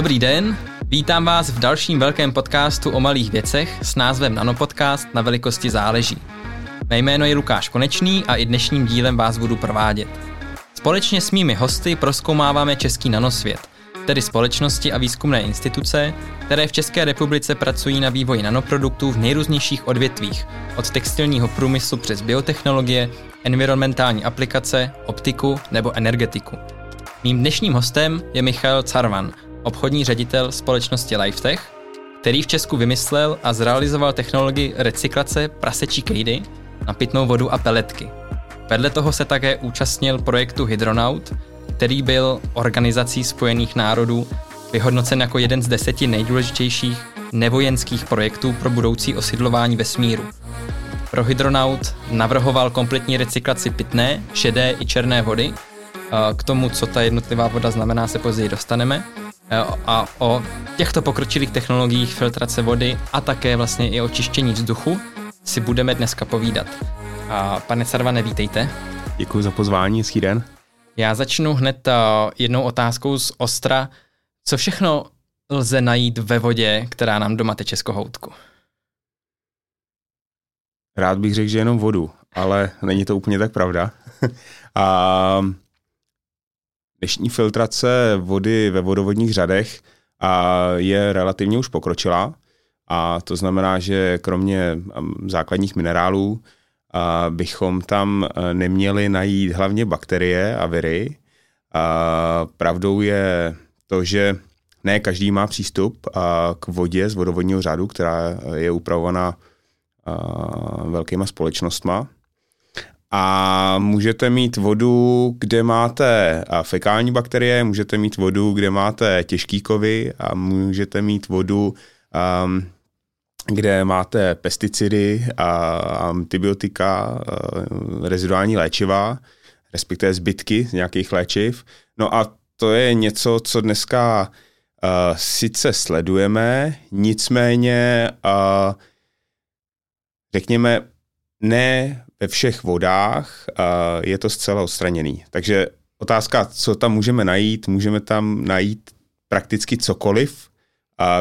Dobrý den, vítám vás v dalším velkém podcastu o malých věcech s názvem Nanopodcast na velikosti záleží. Mé jméno je Lukáš Konečný a i dnešním dílem vás budu provádět. Společně s mými hosty proskoumáváme český nanosvět, tedy společnosti a výzkumné instituce, které v České republice pracují na vývoji nanoproduktů v nejrůznějších odvětvích, od textilního průmyslu přes biotechnologie, environmentální aplikace, optiku nebo energetiku. Mým dnešním hostem je Michal Carvan, obchodní ředitel společnosti Lifetech, který v Česku vymyslel a zrealizoval technologii recyklace prasečí kejdy na pitnou vodu a peletky. Vedle toho se také účastnil projektu Hydronaut, který byl Organizací spojených národů vyhodnocen jako jeden z deseti nejdůležitějších nevojenských projektů pro budoucí osidlování vesmíru. Pro Hydronaut navrhoval kompletní recyklaci pitné, šedé i černé vody. K tomu, co ta jednotlivá voda znamená, se později dostaneme. A o těchto pokročilých technologiích filtrace vody a také vlastně i očištění vzduchu si budeme dneska povídat. A pane Sarvane, vítejte. Děkuji za pozvání, hezký den. Já začnu hned jednou otázkou z Ostra. Co všechno lze najít ve vodě, která nám doma teče z kohoutku? Rád bych řekl, že jenom vodu, ale není to úplně tak pravda. a dnešní filtrace vody ve vodovodních řadech a je relativně už pokročilá. A to znamená, že kromě základních minerálů a bychom tam e, neměli najít hlavně bakterie a viry. A pravdou je to, že ne každý má přístup k vodě z vodovodního řádu, která je upravovaná velkýma společnostma. A můžete mít vodu, kde máte fekální bakterie, můžete mít vodu, kde máte těžký kovy a můžete mít vodu, um, kde máte pesticidy a antibiotika, reziduální léčiva, respektive zbytky z nějakých léčiv. No a to je něco, co dneska uh, sice sledujeme, nicméně uh, řekněme, ne ve všech vodách je to zcela odstraněný. Takže otázka, co tam můžeme najít, můžeme tam najít prakticky cokoliv,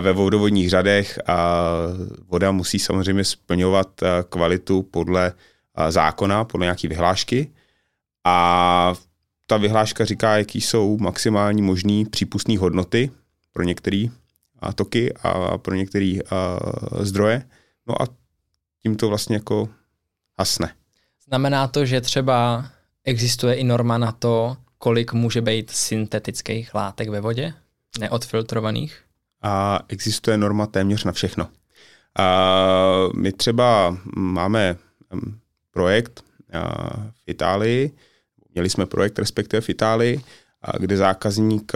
ve vodovodních řadech a voda musí samozřejmě splňovat kvalitu podle zákona, podle nějaké vyhlášky. A ta vyhláška říká, jaký jsou maximální možný přípustné hodnoty pro některé toky a pro některé zdroje. No a tím to vlastně jako hasne. Znamená to, že třeba existuje i norma na to, kolik může být syntetických látek ve vodě, neodfiltrovaných? A existuje norma téměř na všechno. A my třeba máme projekt v Itálii, měli jsme projekt respektive v Itálii, kde zákazník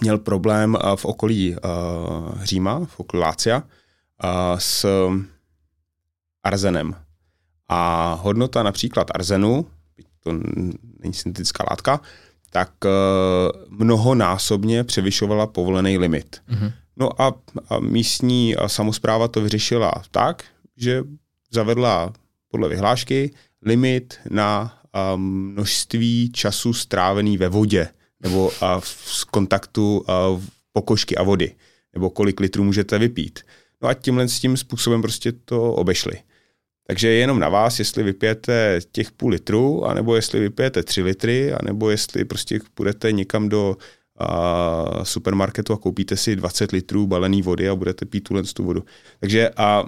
měl problém v okolí Říma, v okolí Lácia, s arzenem. A hodnota například arzenu, to není syntetická látka, tak eh, mnohonásobně převyšovala povolený limit. Mm-hmm. No a, a místní samozpráva to vyřešila tak, že zavedla podle vyhlášky limit na a, množství času strávený ve vodě nebo a, v, z kontaktu pokožky a vody, nebo kolik litrů můžete vypít. No a tímhle s tím způsobem prostě to obešli. Takže je jenom na vás, jestli vypijete těch půl litru, anebo jestli vypijete tři litry, anebo jestli prostě půjdete někam do a, supermarketu a koupíte si 20 litrů balený vody a budete pít tuhle tu vodu. Takže a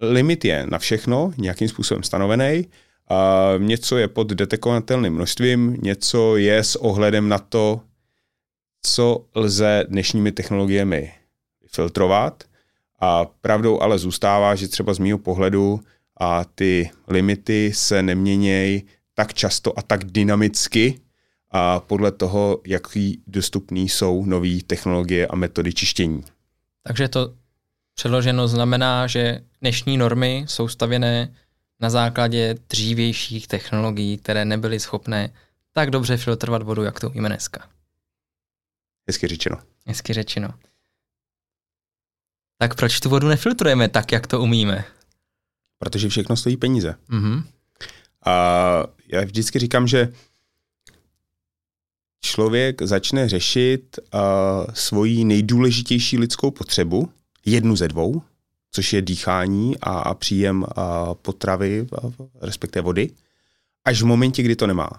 limit je na všechno nějakým způsobem stanovený. A něco je pod detekovatelným množstvím, něco je s ohledem na to, co lze dnešními technologiemi filtrovat. A pravdou ale zůstává, že třeba z mého pohledu a ty limity se neměnějí tak často a tak dynamicky a podle toho, jaký dostupný jsou nové technologie a metody čištění. Takže to přeloženo znamená, že dnešní normy jsou stavěné na základě dřívějších technologií, které nebyly schopné tak dobře filtrovat vodu, jak to umíme dneska. Hezky řečeno. Hezky řečeno. Tak proč tu vodu nefiltrujeme tak, jak to umíme? Protože všechno stojí peníze. Mm-hmm. A já vždycky říkám, že člověk začne řešit uh, svoji nejdůležitější lidskou potřebu, jednu ze dvou, což je dýchání a, a příjem a potravy, a, respektive vody, až v momentě, kdy to nemá.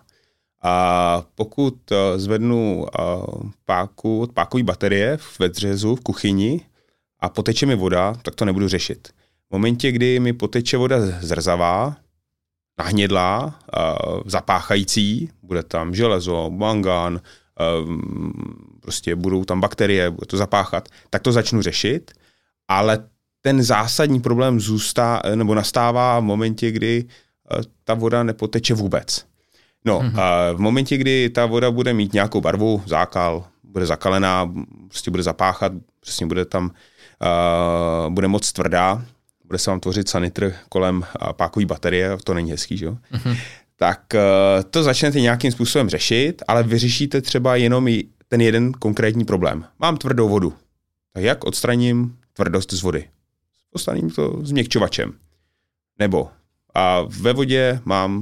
A pokud zvednu páku od pákové baterie ve dřezu v kuchyni a poteče mi voda, tak to nebudu řešit. V momentě, kdy mi poteče voda zrzavá, nahnědlá, zapáchající, bude tam železo, mangán, prostě budou tam bakterie, bude to zapáchat, tak to začnu řešit, ale ten zásadní problém zůstá, nebo nastává v momentě, kdy ta voda nepoteče vůbec. No, mm-hmm. a v momentě, kdy ta voda bude mít nějakou barvu, zákal, bude zakalená, prostě bude zapáchat, přesně bude tam, uh, bude moc tvrdá, bude se vám tvořit sanitr kolem pákové baterie, to není hezký, že jo? Mm-hmm. Tak uh, to začnete nějakým způsobem řešit, ale vyřešíte třeba jenom i ten jeden konkrétní problém. Mám tvrdou vodu. Tak jak odstraním tvrdost z vody? Odstraním to změkčovačem. Nebo a ve vodě mám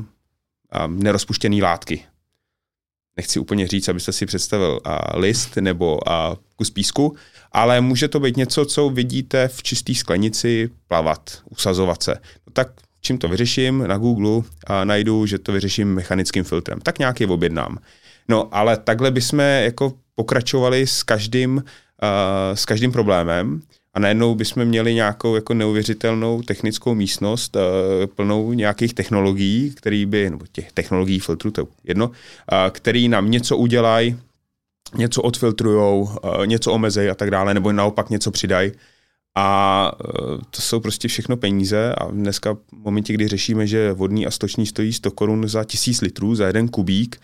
um, nerozpuštěné látky. Nechci úplně říct, abyste si představil uh, list nebo uh, kus písku, ale může to být něco, co vidíte v čisté sklenici plavat, usazovat se. No tak čím to vyřeším? Na Google a najdu, že to vyřeším mechanickým filtrem. Tak nějaký objednám. No, ale takhle bychom jako pokračovali s každým, uh, s každým problémem a najednou bychom měli nějakou jako neuvěřitelnou technickou místnost uh, plnou nějakých technologií, který by, nebo těch technologií filtru, to jedno, uh, který nám něco udělají, něco odfiltrujou, uh, něco omezejí a tak dále, nebo naopak něco přidají. A uh, to jsou prostě všechno peníze a dneska v momentě, kdy řešíme, že vodní a stoční stojí 100 korun za tisíc litrů, za jeden kubík,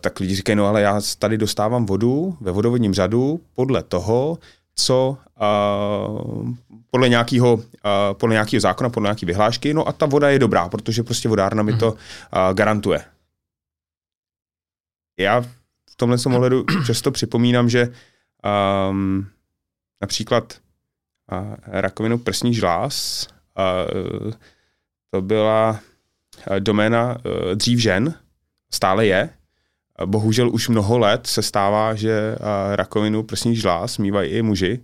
tak lidi říkají, no ale já tady dostávám vodu ve vodovodním řadu podle toho, co uh, podle nějakého uh, podle nějakého zákona, podle nějaké vyhlášky, no a ta voda je dobrá, protože prostě vodárna mi to uh, garantuje. Já v tomhle ohledu často připomínám, že um, například uh, rakovinu prsní žláz uh, to byla doména uh, dřív žen, stále je, Bohužel už mnoho let se stává, že rakovinu prsních žláz mývají i muži.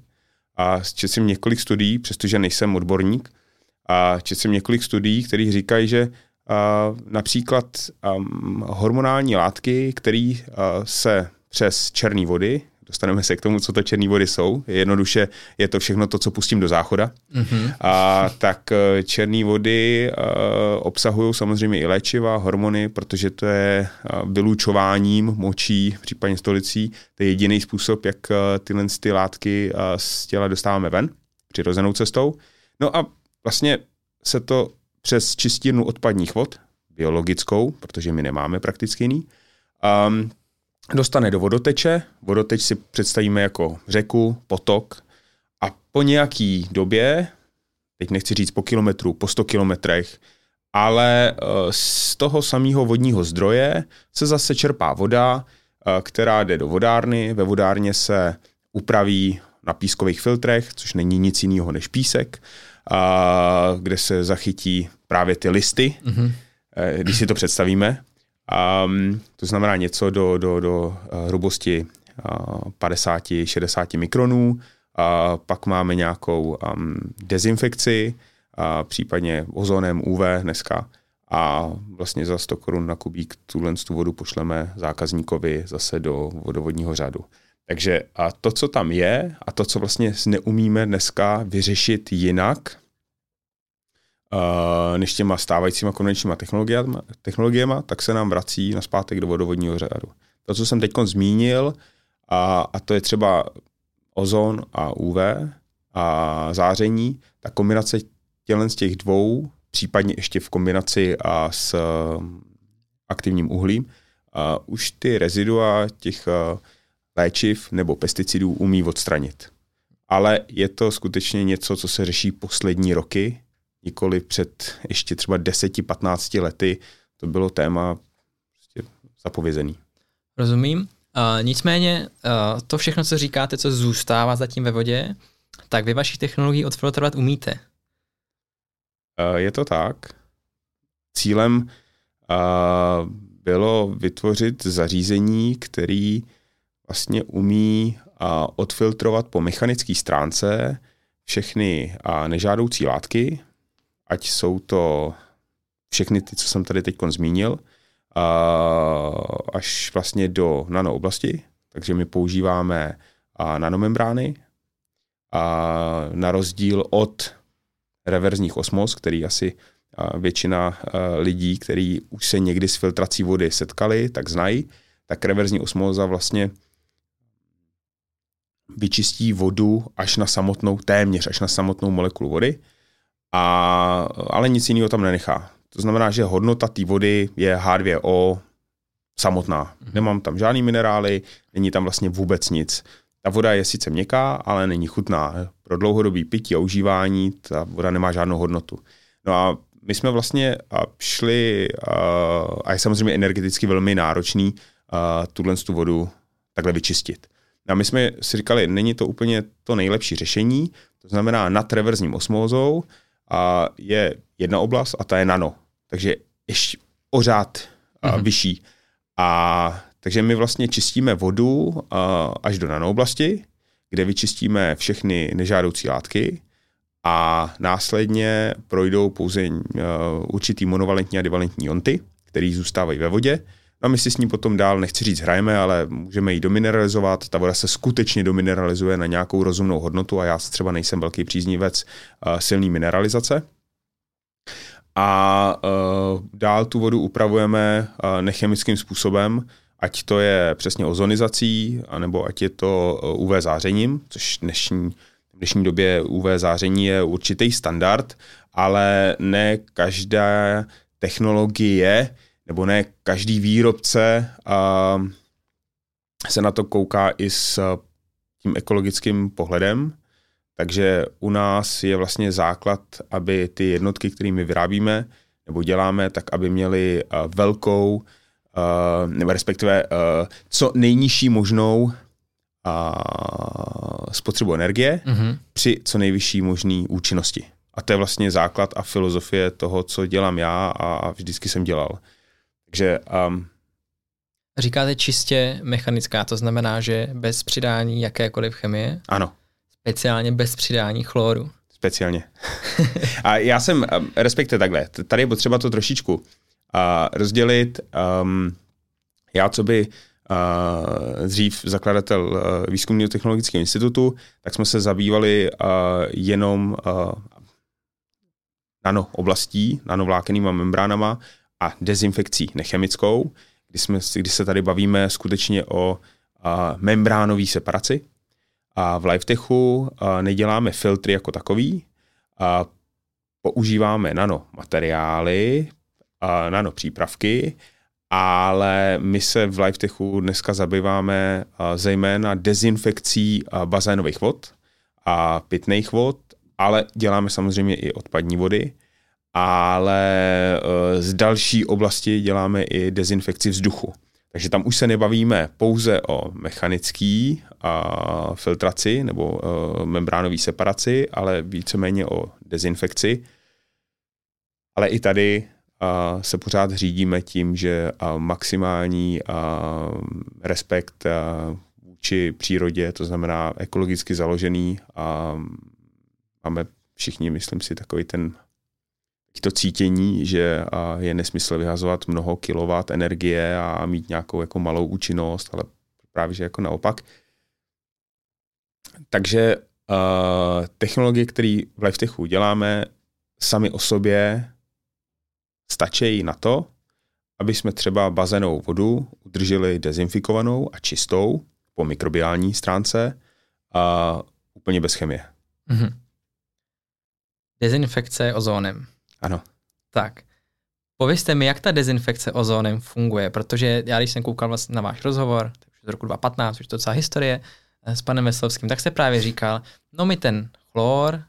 A četl jsem několik studií, přestože nejsem odborník, a četl jsem několik studií, které říkají, že například hormonální látky, které se přes černé vody dostaneme se k tomu, co to černé vody jsou. Jednoduše je to všechno to, co pustím do záchoda. Mm-hmm. A tak eh, černé vody uh, obsahují samozřejmě i léčiva, hormony, protože to je uh, vylučováním močí, případně stolicí. To je jediný způsob, jak uh, tyhle ty látky uh, z těla dostáváme ven, přirozenou cestou. No a vlastně se to přes čistírnu odpadních vod, biologickou, protože my nemáme prakticky jiný, um, dostane do vodoteče. Vodoteč si představíme jako řeku, potok a po nějaký době, teď nechci říct po kilometru, po 100 kilometrech, ale eh, z toho samého vodního zdroje se zase čerpá voda, eh, která jde do vodárny. Ve vodárně se upraví na pískových filtrech, což není nic jiného než písek, kde se zachytí právě ty listy, mm-hmm. když si to představíme. Um, to znamená něco do, do, do eh, hrubosti uh, 50-60 mikronů. Uh, pak máme nějakou um, dezinfekci, uh, případně ozonem UV dneska. A vlastně za 100 korun na kubík tuhle tu vodu pošleme zákazníkovi zase do vodovodního řadu. Takže a to, co tam je a to, co vlastně neumíme dneska vyřešit jinak, než těma stávajícíma konvenčníma technologiemi, technologiemi, tak se nám vrací na zpátek do vodovodního řádu. To, co jsem teď zmínil, a, a to je třeba ozon a UV a záření, ta kombinace tělen z těch dvou, případně ještě v kombinaci a s aktivním uhlím, a už ty rezidua těch léčiv nebo pesticidů umí odstranit. Ale je to skutečně něco, co se řeší poslední roky nikoli před ještě třeba 10-15 lety to bylo téma prostě zapovězený. Rozumím. Uh, nicméně uh, to všechno, co říkáte, co zůstává zatím ve vodě, tak vy vašich technologií odfiltrovat umíte. Uh, je to tak. Cílem uh, bylo vytvořit zařízení, který vlastně umí odfiltrovat po mechanické stránce všechny nežádoucí látky, ať jsou to všechny ty, co jsem tady teď zmínil, až vlastně do nanooblasti. Takže my používáme nanomembrány a na rozdíl od reverzních osmos, který asi většina lidí, kteří už se někdy s filtrací vody setkali, tak znají, tak reverzní osmóza vlastně vyčistí vodu až na samotnou, téměř až na samotnou molekulu vody, a, ale nic jiného tam nenechá. To znamená, že hodnota té vody je H2O samotná. Mhm. Nemám tam žádný minerály, není tam vlastně vůbec nic. Ta voda je sice měkká, ale není chutná. Pro dlouhodobý pití a užívání ta voda nemá žádnou hodnotu. No a my jsme vlastně šli, a je samozřejmě energeticky velmi náročný, tuhle tu vodu takhle vyčistit. A my jsme si říkali, není to úplně to nejlepší řešení, to znamená nad reverzním osmózou a je jedna oblast a ta je nano. Takže ještě ořád mm-hmm. vyšší. A takže my vlastně čistíme vodu až do nanooblasti, kde vyčistíme všechny nežádoucí látky a následně projdou pouze určitý monovalentní a divalentní jonty, které zůstávají ve vodě a my si s ní potom dál, nechci říct hrajeme, ale můžeme ji domineralizovat. Ta voda se skutečně domineralizuje na nějakou rozumnou hodnotu a já třeba nejsem velký příznivec uh, silný mineralizace. A uh, dál tu vodu upravujeme uh, nechemickým způsobem, ať to je přesně ozonizací, anebo ať je to UV zářením, což dnešní, v dnešní době UV záření je určitý standard, ale ne každá technologie nebo ne každý výrobce a se na to kouká i s tím ekologickým pohledem. Takže u nás je vlastně základ, aby ty jednotky, kterými vyrábíme nebo děláme, tak aby měly velkou, nebo respektive co nejnižší možnou spotřebu energie mm-hmm. při co nejvyšší možné účinnosti. A to je vlastně základ a filozofie toho, co dělám já a vždycky jsem dělal. Takže um, Říkáte čistě mechanická, to znamená, že bez přidání jakékoliv chemie? Ano. Speciálně bez přidání chloru? Speciálně. a já jsem, um, respektive takhle, tady je potřeba to trošičku uh, rozdělit. Um, já, co by uh, dřív zakladatel uh, Výzkumního technologického institutu, tak jsme se zabývali uh, jenom uh, nano oblastí, nanovlákenýma membránama a dezinfekcí nechemickou, kdy, jsme, kdy se tady bavíme skutečně o a, membránové separaci. A v LifeTechu a, neděláme filtry jako takový, a používáme nanomateriály, a, nanopřípravky, ale my se v LifeTechu dneska zabýváme a, zejména dezinfekcí a, bazénových vod a pitných vod, ale děláme samozřejmě i odpadní vody ale eh, z další oblasti děláme i dezinfekci vzduchu. Takže tam už se nebavíme pouze o mechanické filtraci nebo eh, membránové separaci, ale víceméně o dezinfekci. Ale i tady se pořád řídíme tím, že maximální respekt vůči přírodě, to znamená ekologicky založený a máme všichni, myslím si, takový ten to cítění, že je nesmysl vyhazovat mnoho kilovat energie a mít nějakou jako malou účinnost, ale právě že jako naopak. Takže uh, technologie, které v LifeTechu děláme, sami o sobě stačí na to, aby jsme třeba bazénovou vodu udrželi dezinfikovanou a čistou po mikrobiální stránce a úplně bez chemie. Mm-hmm. Dezinfekce ozónem. Ano. Tak. Povězte mi, jak ta dezinfekce ozónem funguje, protože já, když jsem koukal vlastně na váš rozhovor, z roku 2015, už to celá historie, eh, s panem Veslovským, tak se právě říkal, no my ten chlor,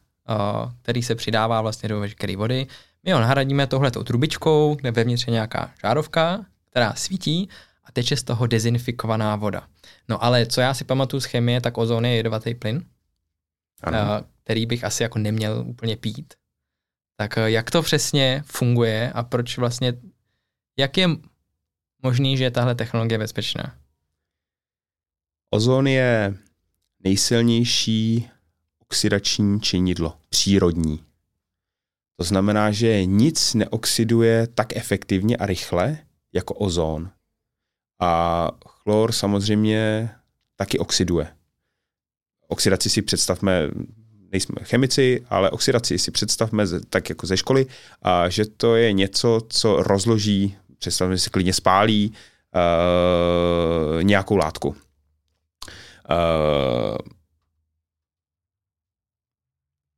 který se přidává vlastně do veškeré vody, my ho nahradíme tohletou trubičkou, kde vevnitř je nějaká žárovka, která svítí a teče z toho dezinfikovaná voda. No ale co já si pamatuju z chemie, tak ozon je jedovatý plyn, ano. který bych asi jako neměl úplně pít. Tak eh, jak to přesně funguje a proč vlastně, jak je možný, že je tahle technologie bezpečná? Ozon je nejsilnější oxidační činidlo, přírodní. To znamená, že nic neoxiduje tak efektivně a rychle jako ozon. A chlor samozřejmě taky oxiduje. Oxidaci si představme, nejsme chemici, ale oxidaci si představme tak jako ze školy, a že to je něco, co rozloží, představme si klidně spálí uh, nějakou látku. Uh,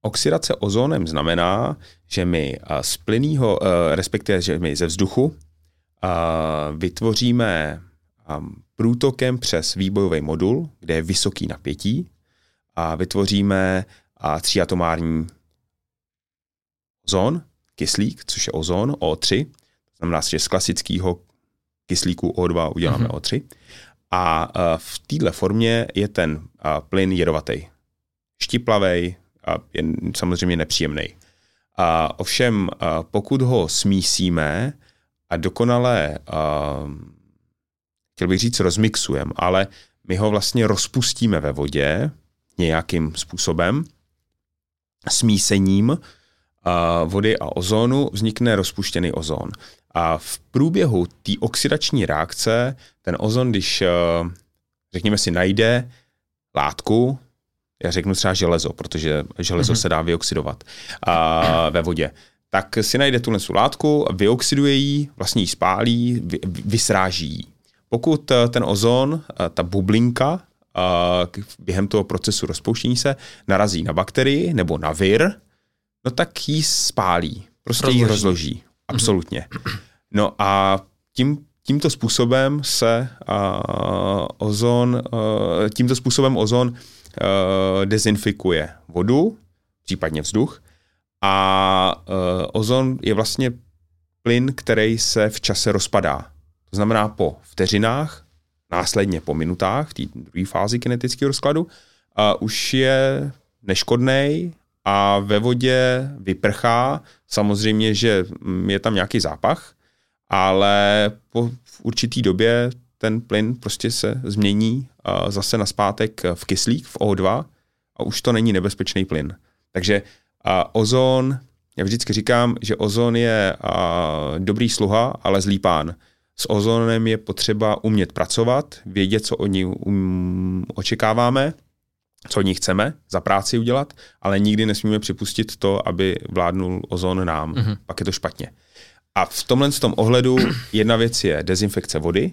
Oxidace ozónem znamená, že my z plynného, respektive že my ze vzduchu vytvoříme průtokem přes výbojový modul, kde je vysoký napětí, a vytvoříme tříatomární ozon, kyslík, což je ozon, O3, to znamená, že z klasického kyslíku O2 uděláme mm-hmm. O3. A v této formě je ten plyn jedovatý. Štiplavý, a je samozřejmě nepříjemný. A ovšem, a pokud ho smísíme a dokonale, a, chtěl bych říct, rozmixujeme, ale my ho vlastně rozpustíme ve vodě nějakým způsobem, smísením vody a ozónu vznikne rozpuštěný ozon. A v průběhu té oxidační reakce ten ozon, když řekněme si najde látku, já řeknu třeba železo, protože železo mm-hmm. se dá vyoxidovat a, ve vodě, tak si najde tuhle látku, vyoxiduje ji, vlastně ji spálí, vy, vysráží ji. Pokud eh, ten ozon, eh, ta bublinka, během toho procesu rozpouštění se narazí na bakterii nebo na vir, no tak ji spálí, prostě rozloží. ji rozloží. Absolutně. No a tím, tímto způsobem se uh, ozon, uh, tímto způsobem ozon uh, dezinfikuje vodu, případně vzduch. A uh, ozon je vlastně plyn, který se v čase rozpadá. To znamená po vteřinách, následně po minutách, v té druhé fázi kinetického rozkladu, uh, už je neškodný a ve vodě vyprchá. Samozřejmě, že mm, je tam nějaký zápach, ale po v určitý době ten plyn prostě se změní zase naspátek v kyslík, v O2 a už to není nebezpečný plyn. Takže ozon, já vždycky říkám, že ozon je dobrý sluha, ale zlý pán. S ozonem je potřeba umět pracovat, vědět, co od ní um, očekáváme, co od ní chceme za práci udělat, ale nikdy nesmíme připustit to, aby vládnul ozon nám. Mm-hmm. Pak je to špatně. A v tomhle tom ohledu jedna věc je dezinfekce vody,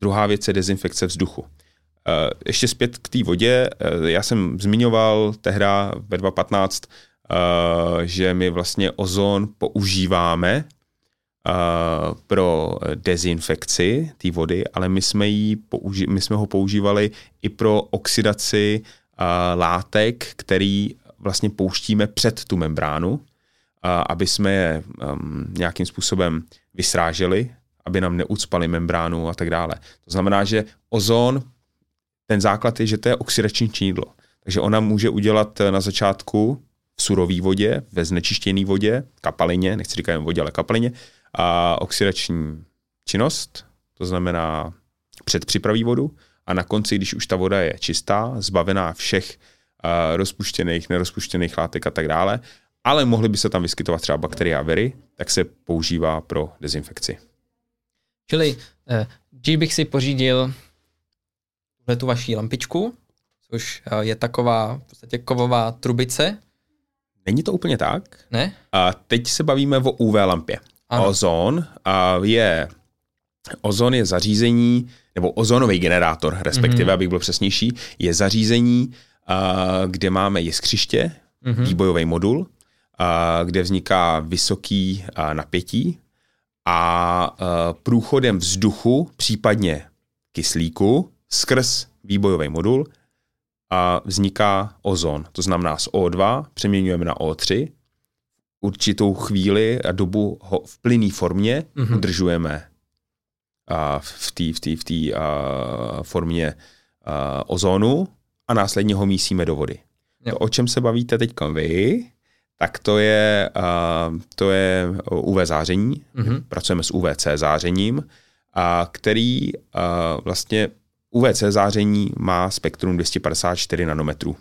druhá věc je dezinfekce vzduchu. Eh, ještě zpět k té vodě. Eh, já jsem zmiňoval tehda ve 2015, eh, že my vlastně ozon používáme pro dezinfekci té vody, ale my jsme, jí použi- my jsme ho používali i pro oxidaci látek, který vlastně pouštíme před tu membránu, aby jsme je ehm, nějakým způsobem vysráželi, aby nám neucpali membránu a tak dále. To znamená, že ozon ten základ je, že to je oxidační činidlo. Takže ona může udělat na začátku v surové vodě, ve znečištěné vodě, kapalině, nechci říkat jen vodě, ale kapalině, a oxidační činnost, to znamená předpřipraví vodu a na konci, když už ta voda je čistá, zbavená všech uh, rozpuštěných, nerozpuštěných látek a tak dále, ale mohly by se tam vyskytovat třeba bakterie a viry, tak se používá pro dezinfekci. Čili uh, když bych si pořídil tuhle tu vaší lampičku, což eh, je taková v podstatě kovová trubice. Není to úplně tak. Ne? A teď se bavíme o UV lampě. Ano. Ozon a je ozon je zařízení, nebo ozonový generátor, respektive, mm-hmm. abych byl přesnější, je zařízení, a, kde máme jiskřiště, mm-hmm. výbojový modul, a, kde vzniká vysoký a, napětí a, a průchodem vzduchu, případně kyslíku, skrz výbojový modul a vzniká ozon. To znamená z O2 přeměňujeme na O3, určitou chvíli a dobu ho v plynné formě mm-hmm. udržujeme a v té v tý, v tý, formě a, ozonu a následně ho mísíme do vody. Jo. To, o čem se bavíte teď vy, tak to je, a, to je UV záření. Mm-hmm. Pracujeme s UVC zářením a který a vlastně UVC záření má spektrum 254 nanometrů.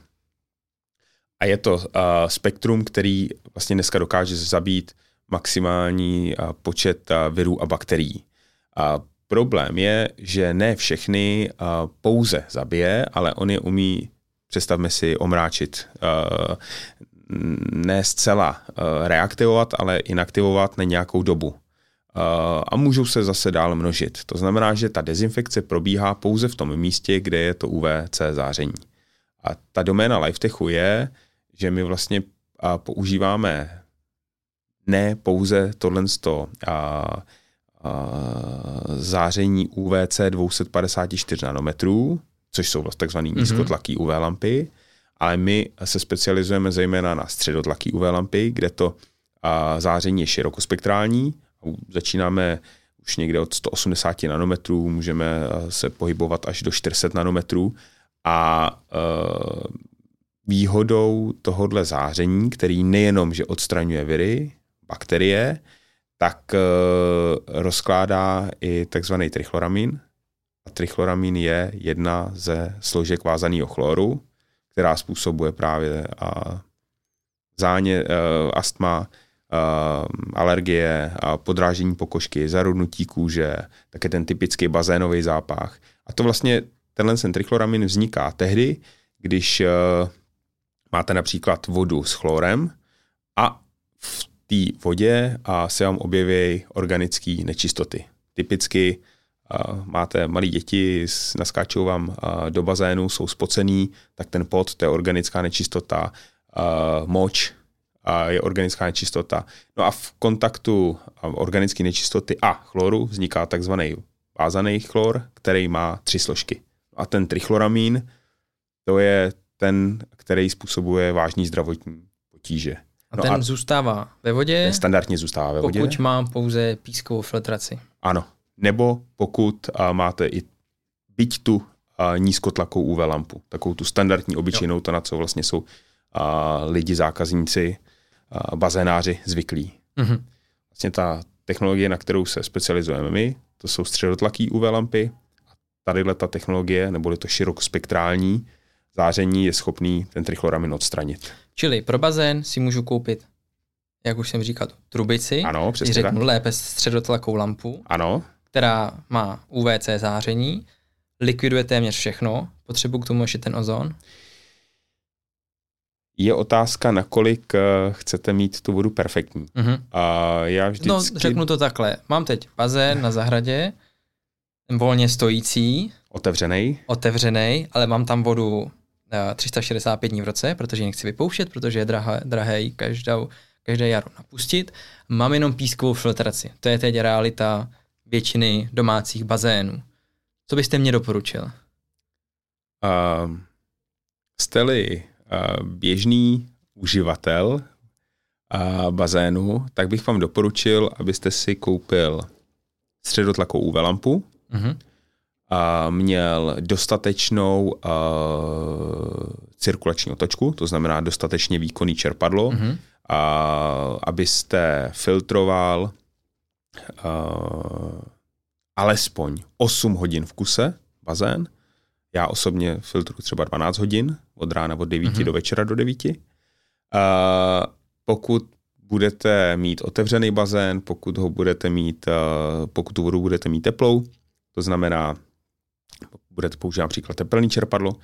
A je to uh, spektrum, který vlastně dneska dokáže zabít maximální uh, počet uh, virů a bakterií. A problém je, že ne všechny uh, pouze zabije, ale on je umí, představme si, omráčit. Uh, ne zcela uh, reaktivovat, ale inaktivovat na nějakou dobu. A můžou se zase dál množit. To znamená, že ta dezinfekce probíhá pouze v tom místě, kde je to UVC záření. A ta doména LifeTechu je, že my vlastně a, používáme ne pouze tohle a, a, záření UVC 254 nanometrů, což jsou vlastně takzvané mm-hmm. nízkotlaký UV lampy, ale my se specializujeme zejména na středotlaký UV lampy, kde to a, záření je širokospektrální. Začínáme už někde od 180 nanometrů, můžeme se pohybovat až do 400 nanometrů a e, výhodou tohohle záření, který nejenom, že odstraňuje viry, bakterie, tak uh, rozkládá i takzvaný trichloramin. A trichloramin je jedna ze složek vázaného chloru, která způsobuje právě uh, záně, uh, astma, alergie, uh, podrážení pokožky, zarudnutí kůže, také ten typický bazénový zápach. A to vlastně, tenhle ten trichloramin vzniká tehdy, když máte například vodu s chlorem a v té vodě a se vám objeví organické nečistoty. Typicky máte malé děti, naskáčou vám do bazénu, jsou spocený, tak ten pot, to je organická nečistota, moč, je organická nečistota. No a v kontaktu organické nečistoty a chloru vzniká takzvaný vázaný chlor, který má tři složky. A ten trichloramín, to je ten, který způsobuje vážný zdravotní potíže. A no ten a zůstává ve vodě? Ten standardně zůstává ve vodě. Pokud mám pouze pískovou filtraci. Ano. Nebo pokud a, máte i byť tu a, nízkotlakou UV lampu, takovou tu standardní obyčejnou, jo. to na co vlastně jsou a, lidi, zákazníci, a, bazénáři zvyklí. Mm-hmm. Vlastně ta technologie, na kterou se specializujeme my, to jsou středotlaký UV lampy. Tadyhle ta technologie, neboli to širokospektrální, záření je schopný ten trichloramin odstranit. Čili pro bazén si můžu koupit, jak už jsem říkal, trubici, ano, přesně řeknu tak. lépe středotlakou lampu, ano. která má UVC záření, likviduje téměř všechno, potřebuji k tomu ještě ten ozon. Je otázka, nakolik uh, chcete mít tu vodu perfektní. Mm-hmm. A já vždycky... No, řeknu to takhle. Mám teď bazén na zahradě, volně stojící. Otevřený. Otevřený, ale mám tam vodu 365 dní v roce, protože ji nechci vypouštět, protože je drahé, drahé každou, každé jaro napustit. Mám jenom pískovou filtraci. To je teď realita většiny domácích bazénů. Co byste mě doporučil? Uh, jste-li uh, běžný uživatel uh, bazénu, tak bych vám doporučil, abyste si koupil středotlakou UV lampu, uh-huh měl dostatečnou uh, cirkulační otočku, to znamená dostatečně výkonný čerpadlo, mm-hmm. a, abyste filtroval uh, alespoň 8 hodin v kuse bazén. Já osobně filtruji třeba 12 hodin, od rána od 9 mm-hmm. do večera do 9. Uh, pokud budete mít otevřený bazén, pokud ho budete mít, uh, pokud tu vodu budete mít teplou, to znamená budete používat například teplný čerpadlo,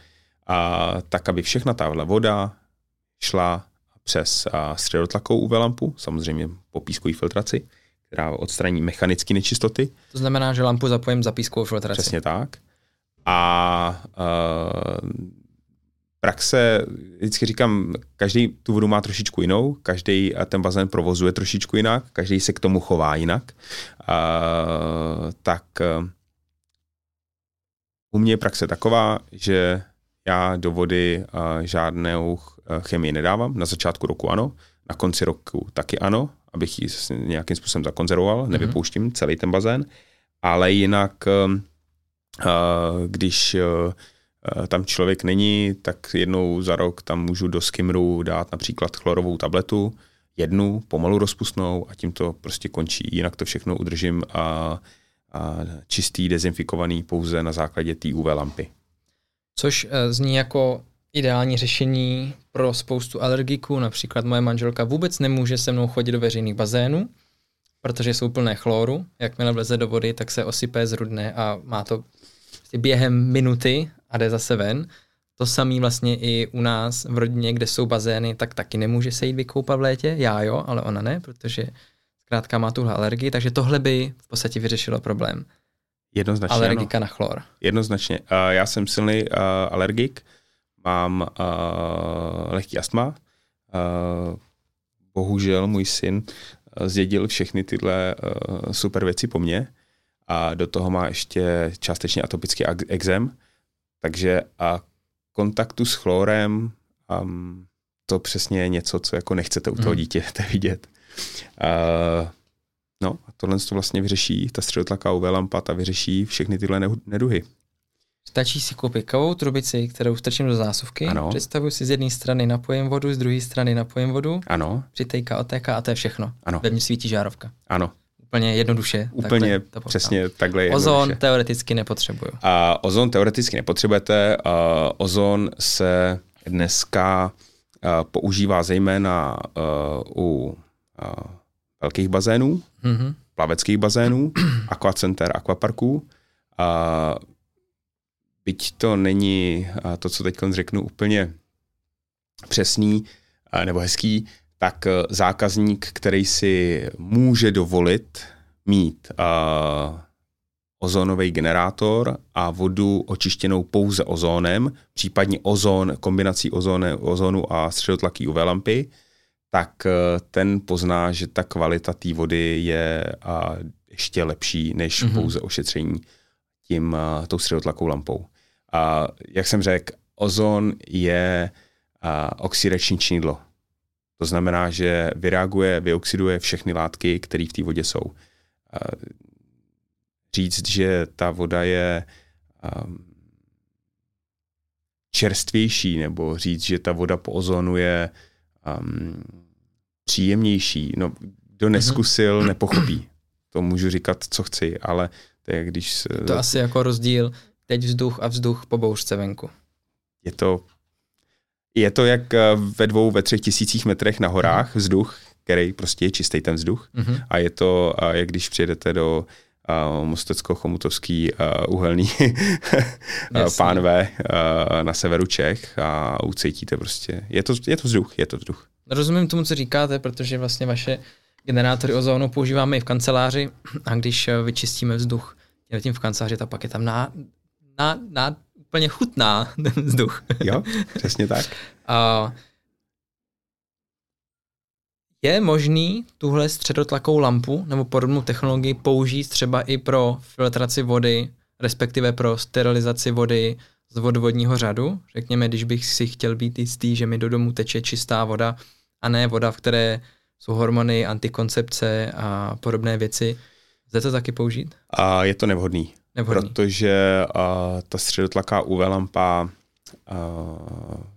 a tak, aby všechna tahle voda šla přes středotlakovou UV lampu, samozřejmě po pískové filtraci, která odstraní mechanické nečistoty. To znamená, že lampu zapojím za pískovou filtraci. Přesně tak. A uh, praxe, vždycky říkám, každý tu vodu má trošičku jinou, každý ten bazén provozuje trošičku jinak, každý se k tomu chová jinak. Uh, tak uh, u mě je praxe taková, že já do vody žádnou chemii nedávám. Na začátku roku ano, na konci roku taky ano, abych ji nějakým způsobem zakonzervoval, mm-hmm. nevypouštím celý ten bazén, ale jinak, když tam člověk není, tak jednou za rok tam můžu do skimru dát například chlorovou tabletu, jednu pomalu rozpustnou a tím to prostě končí. Jinak to všechno udržím a čistý, dezinfikovaný pouze na základě té UV lampy. Což eh, zní jako ideální řešení pro spoustu alergiků. Například moje manželka vůbec nemůže se mnou chodit do veřejných bazénů, protože jsou plné chloru. Jakmile vleze do vody, tak se osype, zrudne a má to prostě během minuty a jde zase ven. To samé vlastně i u nás v rodině, kde jsou bazény, tak taky nemůže se jít vykoupat v létě. Já jo, ale ona ne, protože zkrátka má tuhle alergii, takže tohle by v podstatě vyřešilo problém. Jednoznačně. Alergika ano. na chlor. Jednoznačně. Uh, já jsem silný uh, alergik, mám uh, lehký astma. Uh, bohužel můj syn zdědil všechny tyhle uh, super věci po mně a do toho má ještě částečně atopický exém, takže a kontaktu s chlorem um, to přesně je něco, co jako nechcete u toho mm. dítěte vidět. Uh, no a tohle to vlastně vyřeší, ta středotlaká UV lampa, ta vyřeší všechny tyhle neduhy. Stačí si koupit kavou trubici, kterou strčím do zásuvky. Ano. Představuji si z jedné strany napojím vodu, z druhé strany napojím vodu. Ano. Přitejka, otéka a to je všechno. Ano. Ve mně svítí žárovka. Ano. Úplně jednoduše. Úplně takhle to přesně takhle jednoduše. Ozon teoreticky nepotřebuju. A ozon teoreticky nepotřebujete. A ozon se dneska používá zejména u velkých bazénů, mm-hmm. plaveckých bazénů, aquacenter, aquaparků. A byť to není to, co teď řeknu, úplně přesný nebo hezký, tak zákazník, který si může dovolit mít uh, ozónový generátor a vodu očištěnou pouze ozónem, případně ozon, kombinací ozóne, ozónu a středotlaký UV lampy, tak eh, ten pozná, že ta kvalita té vody je ještě lepší než mm-hmm. pouze ošetření tím uh, tou středotlakou lampou. A jak jsem řekl, ozon je oxidační činidlo. To znamená, že vyreaguje, vyoxiduje všechny látky, které v té vodě jsou. Říct, že ta voda je um, čerstvější, nebo říct, že ta voda po ozonu je um, příjemnější. No, kdo mhm. neskusil, mm-hmm. nepochopí. To můžu říkat, co chci, ale to je, když... Se... To asi jako rozdíl teď vzduch a vzduch po bouřce venku. Je to, je to jak eh, ve dvou, ve třech tisících metrech na horách mm-hmm. vzduch, který prostě je čistý ten vzduch. Mm-hmm. A je to, jak když přijedete do Mostecko-Chomutovský uh, uhelný pánve uh, na severu Čech a ucítíte prostě. Je to, je to vzduch, je to vzduch. Rozumím tomu, co říkáte, protože vlastně vaše generátory ozónu používáme i v kanceláři a když eh, vyčistíme vzduch tím v kanceláři, tak pak je tam na, na, na úplně chutná ten vzduch. Jo, přesně tak. a je možný tuhle středotlakou lampu nebo podobnou technologii použít třeba i pro filtraci vody, respektive pro sterilizaci vody z vodovodního řadu? Řekněme, když bych si chtěl být jistý, že mi do domu teče čistá voda, a ne voda, v které jsou hormony, antikoncepce a podobné věci. Lze to taky použít? A je to nevhodný, nevhodný. protože a, ta středotlaká UV lampa a,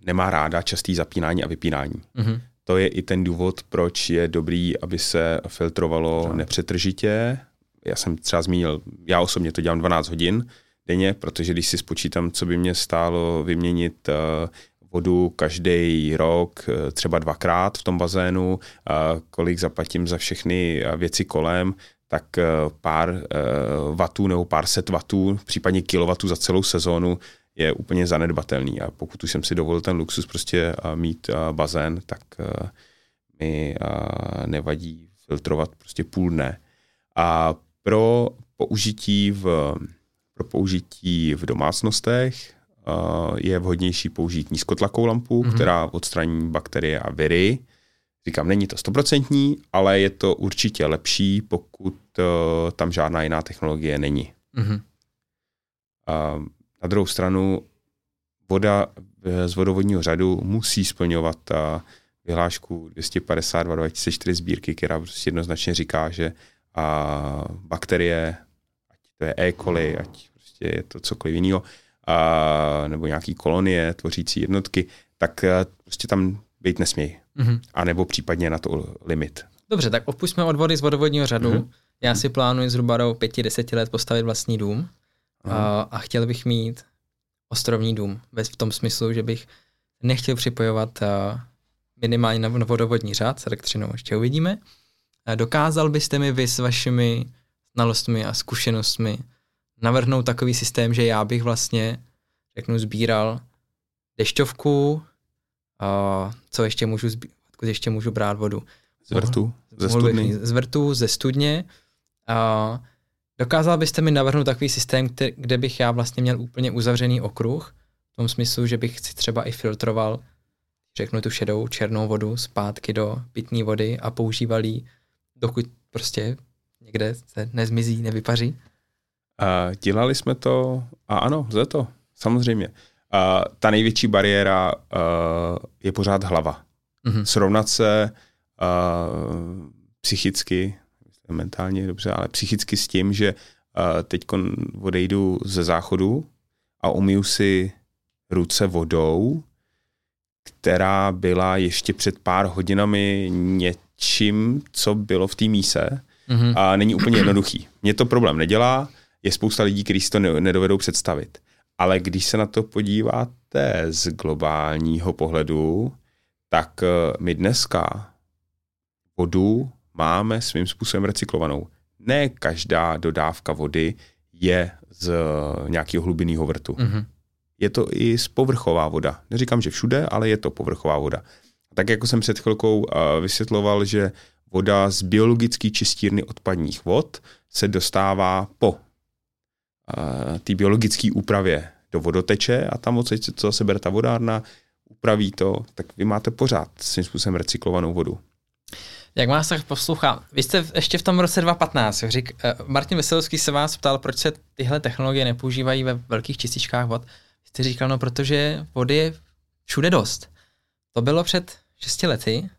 nemá ráda častý zapínání a vypínání. Mm-hmm. To je i ten důvod, proč je dobrý, aby se filtrovalo no. nepřetržitě. Já jsem třeba zmínil, já osobně to dělám 12 hodin denně, protože když si spočítám, co by mě stálo vyměnit vodu každý rok, eh, třeba dvakrát v tom bazénu, kolik zaplatím za všechny eh, věci kolem, tak eh, pár vatů nebo pár set vatů, případně kilovatů za celou sezónu je úplně zanedbatelný. A pokud už jsem si dovolil ten luxus prostě mít bazén, tak mi nevadí filtrovat prostě půl dne. A pro použití v, pro použití v domácnostech je vhodnější použít nízkotlakou lampu, mm-hmm. která odstraní bakterie a viry. Říkám, není to stoprocentní, ale je to určitě lepší, pokud uh, tam žádná jiná technologie není. Mm-hmm. Na druhou stranu, voda z vodovodního řadu musí splňovat uh, vyhlášku 252 2004 sbírky, která prostě jednoznačně říká, že uh, bakterie, ať to je E. coli, ať prostě je to cokoliv jiného, a, nebo nějaký kolonie tvořící jednotky, tak eh, prostě tam být nesmějí. Mm-hmm. A nebo případně na to limit. Dobře, tak opustíme od vody z vodovodního řadu. Mm-hmm. Já si plánuji zhruba do pěti, deseti let postavit vlastní dům a, a chtěl bych mít ostrovní dům. V tom smyslu, že bych nechtěl připojovat minimálně na vodovodní řád s elektřinou, ještě uvidíme. Dokázal byste mi vy s vašimi znalostmi a zkušenostmi navrhnout takový systém, že já bych vlastně, řeknu, sbíral dešťovku, a co ještě můžu, zbí- ještě můžu brát vodu. Z vrtu, ze studny. Z vrtu, ze studně. A dokázal byste mi navrhnout takový systém, který, kde bych já vlastně měl úplně uzavřený okruh, v tom smyslu, že bych si třeba i filtroval, řeknu tu šedou černou vodu zpátky do pitné vody a používal ji, dokud prostě někde se nezmizí, nevypaří? Uh, dělali jsme to a ano, lze to, samozřejmě. Uh, ta největší bariéra uh, je pořád hlava. Mm-hmm. Srovnat se uh, psychicky, mentálně dobře, ale psychicky s tím, že teď odejdu ze záchodu a umiju si ruce vodou, která byla ještě před pár hodinami něčím, co bylo v té míse mm-hmm. a není úplně jednoduchý. Mně to problém nedělá, je spousta lidí, kteří si to nedovedou představit. Ale když se na to podíváte z globálního pohledu, tak eh, my dneska vodu máme svým způsobem recyklovanou. Ne každá dodávka vody je z nějakého hlubinného vrtu. Mm-hmm. Je to i z povrchová voda. Neříkám, že všude, ale je to povrchová voda. Tak jako jsem před chvilkou eh, vysvětloval, že voda z biologické čistírny odpadních vod se dostává po eh, té biologické úpravě do vodoteče a tam odsaď, co se bere ta vodárna, upraví to, tak vy máte pořád svým způsobem recyklovanou vodu. Jak vás tak poslouchám, vy jste ještě v tom roce 2015, řík, uh, Martin Veselovský se vás ptal, proč se tyhle technologie nepoužívají ve velkých čističkách vod. Jste říkal, no protože vody je všude dost. To bylo před 6 lety,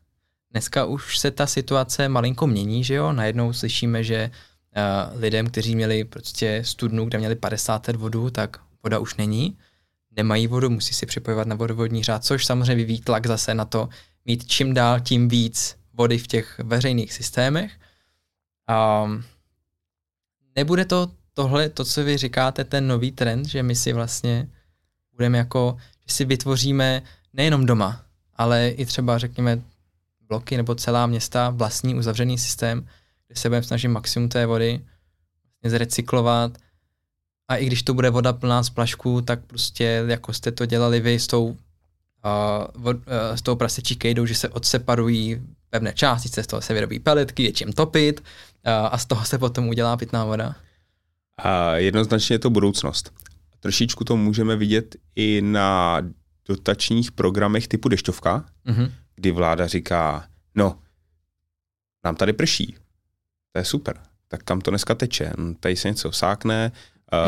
dneska už se ta situace malinko mění, že jo, najednou slyšíme, že uh, lidem, kteří měli prostě studnu, kde měli 50 let vodu, tak voda už není, nemají vodu, musí si připojovat na vodovodní řád, což samozřejmě vyvíjí tlak zase na to mít čím dál tím víc vody v těch veřejných systémech. Um, nebude to tohle, to, co vy říkáte, ten nový trend, že my si vlastně budeme jako, že si vytvoříme nejenom doma, ale i třeba řekněme bloky nebo celá města vlastní uzavřený systém, kde se budeme snažit maximum té vody vlastně zrecyklovat, a i když to bude voda plná z plašku, tak prostě jako jste to dělali vy s tou, uh, vod, uh, s tou prasečí kejdou, že se odseparují pevné částice, z toho se vyrobí peletky, je čím topit a z toho se potom udělá pitná voda. A jednoznačně je to budoucnost. Trošičku to můžeme vidět i na dotačních programech typu dešťovka, mm-hmm. kdy vláda říká, no, nám tady prší, to je super, tak kam to dneska teče? No, tady se něco sákne,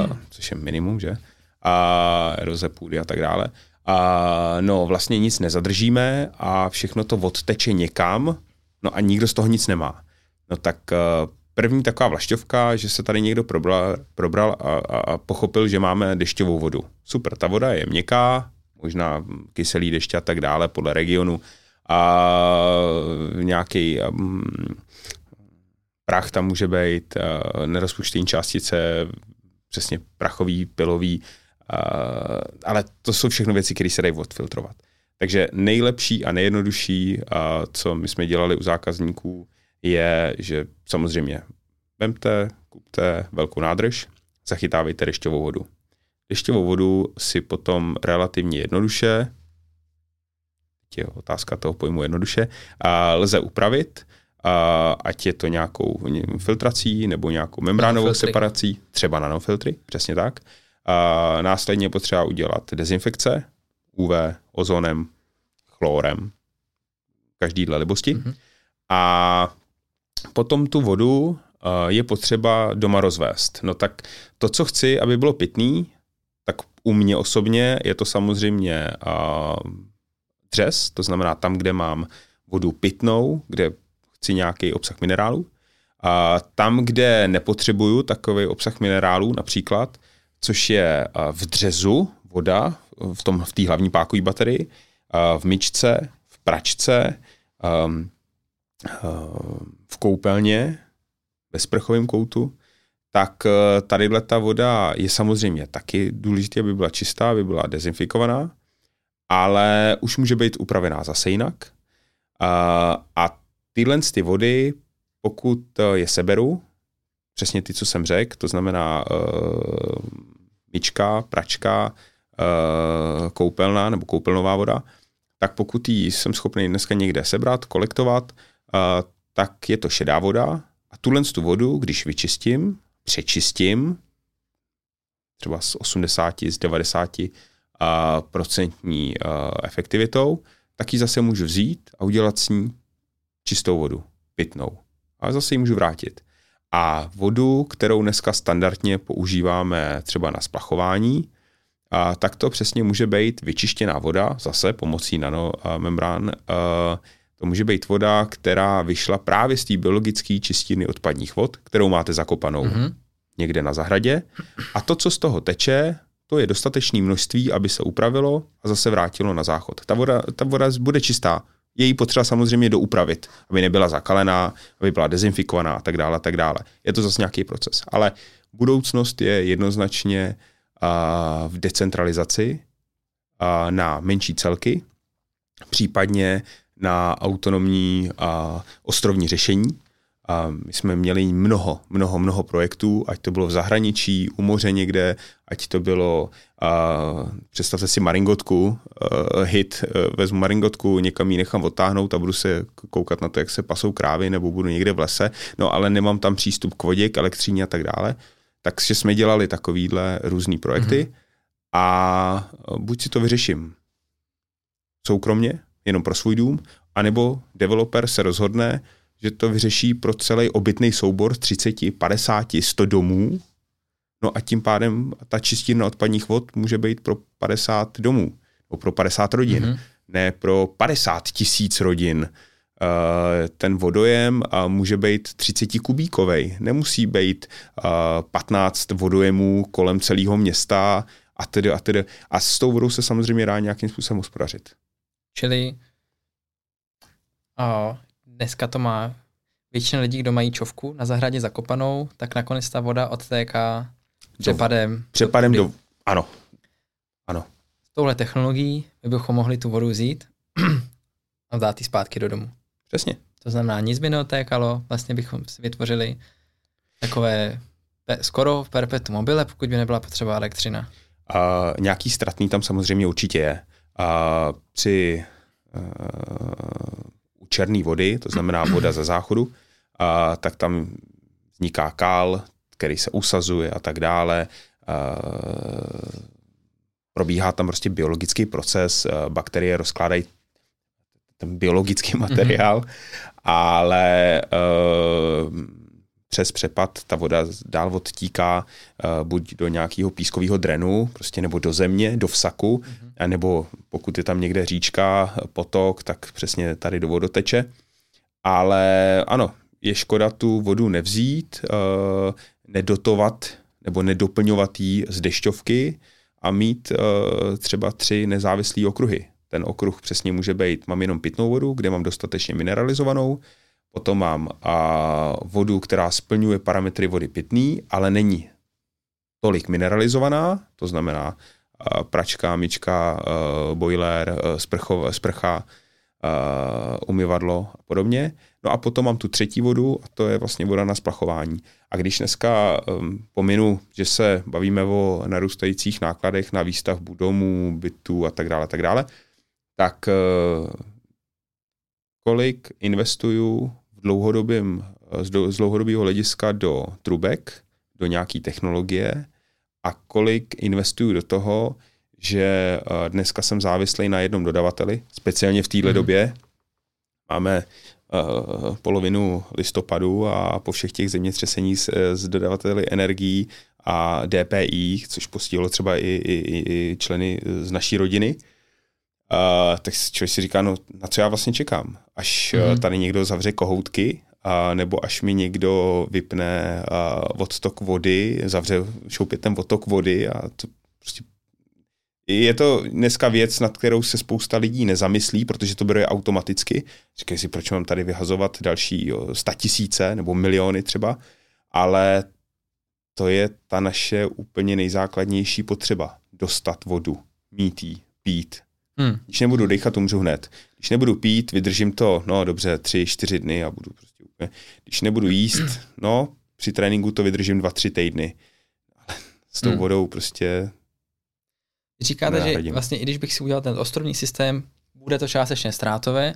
uh, což je minimum, že? A eroze půdy a tak dále. A no, vlastně nic nezadržíme a všechno to odteče někam, no a nikdo z toho nic nemá. No tak uh, první taková vlašťovka, že se tady někdo probral, probral a, a, a pochopil, že máme dešťovou vodu. Super, ta voda je měkká, možná kyselý dešť a tak dále podle regionu a nějaký um, prach tam může být, uh, nerozpuštění částice přesně prachový, pilový, ale to jsou všechno věci, které se dají odfiltrovat. Takže nejlepší a nejjednodušší, co my jsme dělali u zákazníků, je, že samozřejmě vemte, kupte velkou nádrž, zachytávejte dešťovou vodu. Dešťovou vodu si potom relativně jednoduše, je otázka toho pojmu jednoduše, a lze upravit, a ať je to nějakou filtrací nebo nějakou membránovou nanofiltry. separací, třeba nanofiltry, přesně tak. A následně potřeba udělat dezinfekce UV, ozonem, chlorem, každý dle libosti. Mm-hmm. A potom tu vodu je potřeba doma rozvést. No tak to, co chci, aby bylo pitný, tak u mě osobně je to samozřejmě dřes, to znamená tam, kde mám vodu pitnou, kde chci nějaký obsah minerálů. A tam, kde nepotřebuju takový obsah minerálů, například, což je v dřezu voda, v tom v té hlavní pákové baterii, v myčce, v pračce, v koupelně, ve sprchovém koutu, tak eh, tady ta voda je samozřejmě taky důležité, aby byla čistá, aby byla dezinfikovaná, ale už může být upravená zase jinak. A, tyhle ty vody, pokud je seberu, přesně ty, co jsem řekl, to znamená myčka, pračka, uh, koupelná nebo koupelnová voda, tak pokud ji jsem schopný dneska někde sebrat, kolektovat, uh, tak je to šedá voda a tuhle tu vodu, když vyčistím, přečistím, třeba z 80, z 90 uh, procentní uh, efektivitou, tak ji zase můžu vzít a udělat s ní čistou vodu, pitnou. A zase ji můžu vrátit. A vodu, kterou dneska standardně používáme třeba na splachování, a tak to přesně může být vyčištěná voda, zase pomocí nanomembrán. To může být voda, která vyšla právě z té biologické čistiny odpadních vod, kterou máte zakopanou mm-hmm. někde na zahradě. A to, co z toho teče, to je dostatečné množství, aby se upravilo a zase vrátilo na záchod. Ta voda, ta voda bude čistá. Je jí potřeba samozřejmě doupravit, aby nebyla zakalená, aby byla dezinfikovaná a tak dále, a tak dále. Je to zase nějaký proces. Ale budoucnost je jednoznačně uh, v decentralizaci uh, na menší celky, případně na autonomní uh, ostrovní řešení, a my jsme měli mnoho, mnoho, mnoho projektů, ať to bylo v zahraničí, u moře někde, ať to bylo, uh, představte si maringotku, uh, hit, uh, vezmu maringotku, někam ji nechám odtáhnout a budu se koukat na to, jak se pasou krávy, nebo budu někde v lese, no ale nemám tam přístup k vodě, k elektříně a tak dále. Takže jsme dělali takovýhle různý projekty mm-hmm. a buď si to vyřeším soukromně, jenom pro svůj dům, anebo developer se rozhodne, že to vyřeší pro celý obytný soubor 30, 50, 100 domů, no a tím pádem ta čistírna odpadních vod může být pro 50 domů, nebo pro 50 rodin, mm-hmm. ne pro 50 tisíc rodin. Ten vodojem může být 30 kubíkovej, nemusí být 15 vodojemů kolem celého města a tedy a tedy. A s tou vodou se samozřejmě dá nějakým způsobem hospodařit. Čili a dneska to má většina lidí, kdo mají čovku na zahradě zakopanou, tak nakonec ta voda odtéká přepadem. Přepadem do, do, ano. Ano. S touhle technologií my bychom mohli tu vodu vzít a dát ji zpátky do domu. Přesně. To znamená, nic by neotékalo, vlastně bychom si vytvořili takové skoro v perpetu mobile, pokud by nebyla potřeba elektřina. A nějaký ztratný tam samozřejmě určitě je. A při uh, černé vody, to znamená voda ze záchodu, a, tak tam vzniká kál, který se usazuje a tak dále. A, probíhá tam prostě biologický proces, bakterie rozkládají ten biologický materiál, mm-hmm. ale přes přepad ta voda dál odtíká uh, buď do nějakého pískového drenu, prostě nebo do země, do vsaku, mm-hmm. nebo pokud je tam někde říčka, potok, tak přesně tady do vodoteče. Ale ano, je škoda tu vodu nevzít, uh, nedotovat nebo nedoplňovat ji z dešťovky a mít uh, třeba tři nezávislé okruhy. Ten okruh přesně může být, mám jenom pitnou vodu, kde mám dostatečně mineralizovanou, Potom mám a, vodu, která splňuje parametry vody pitný, ale není tolik mineralizovaná, to znamená pračka, myčka, boiler, a, sprchov, sprcha, umyvadlo a podobně. No a potom mám tu třetí vodu a to je vlastně voda na splachování. A když dneska um, pominu, že se bavíme o narůstajících nákladech na výstavbu domů, bytů a tak dále, tak dále, tak uh, kolik investuju dlouhodobým, z, z dlouhodobého hlediska do trubek, do nějaké technologie a kolik investuju do toho, že eh, dneska jsem závislý na jednom dodavateli, speciálně v této mm. době. Máme uh, polovinu listopadu a po všech těch zemětřesení s, s dodavateli energií a DPI, což postihlo třeba i, i, i členy z naší rodiny, Uh, tak člověk si říká, no na co já vlastně čekám? Až mm-hmm. tady někdo zavře kohoutky, uh, nebo až mi někdo vypne uh, odtok vody, zavře šoupětem odtok vody a to prostě je to dneska věc, nad kterou se spousta lidí nezamyslí, protože to bude automaticky. Říkají si, proč mám tady vyhazovat další jo, tisíce nebo miliony třeba. ale to je ta naše úplně nejzákladnější potřeba. Dostat vodu, mít jí, pít. Hmm. Když nebudu dechat, umřu hned. Když nebudu pít, vydržím to, no dobře, tři, čtyři dny a budu prostě úplně. Když nebudu jíst, no, při tréninku to vydržím dva, tři týdny. Ale s tou hmm. vodou prostě Říkáte, že vlastně i když bych si udělal ten ostrovní systém, bude to částečně ztrátové.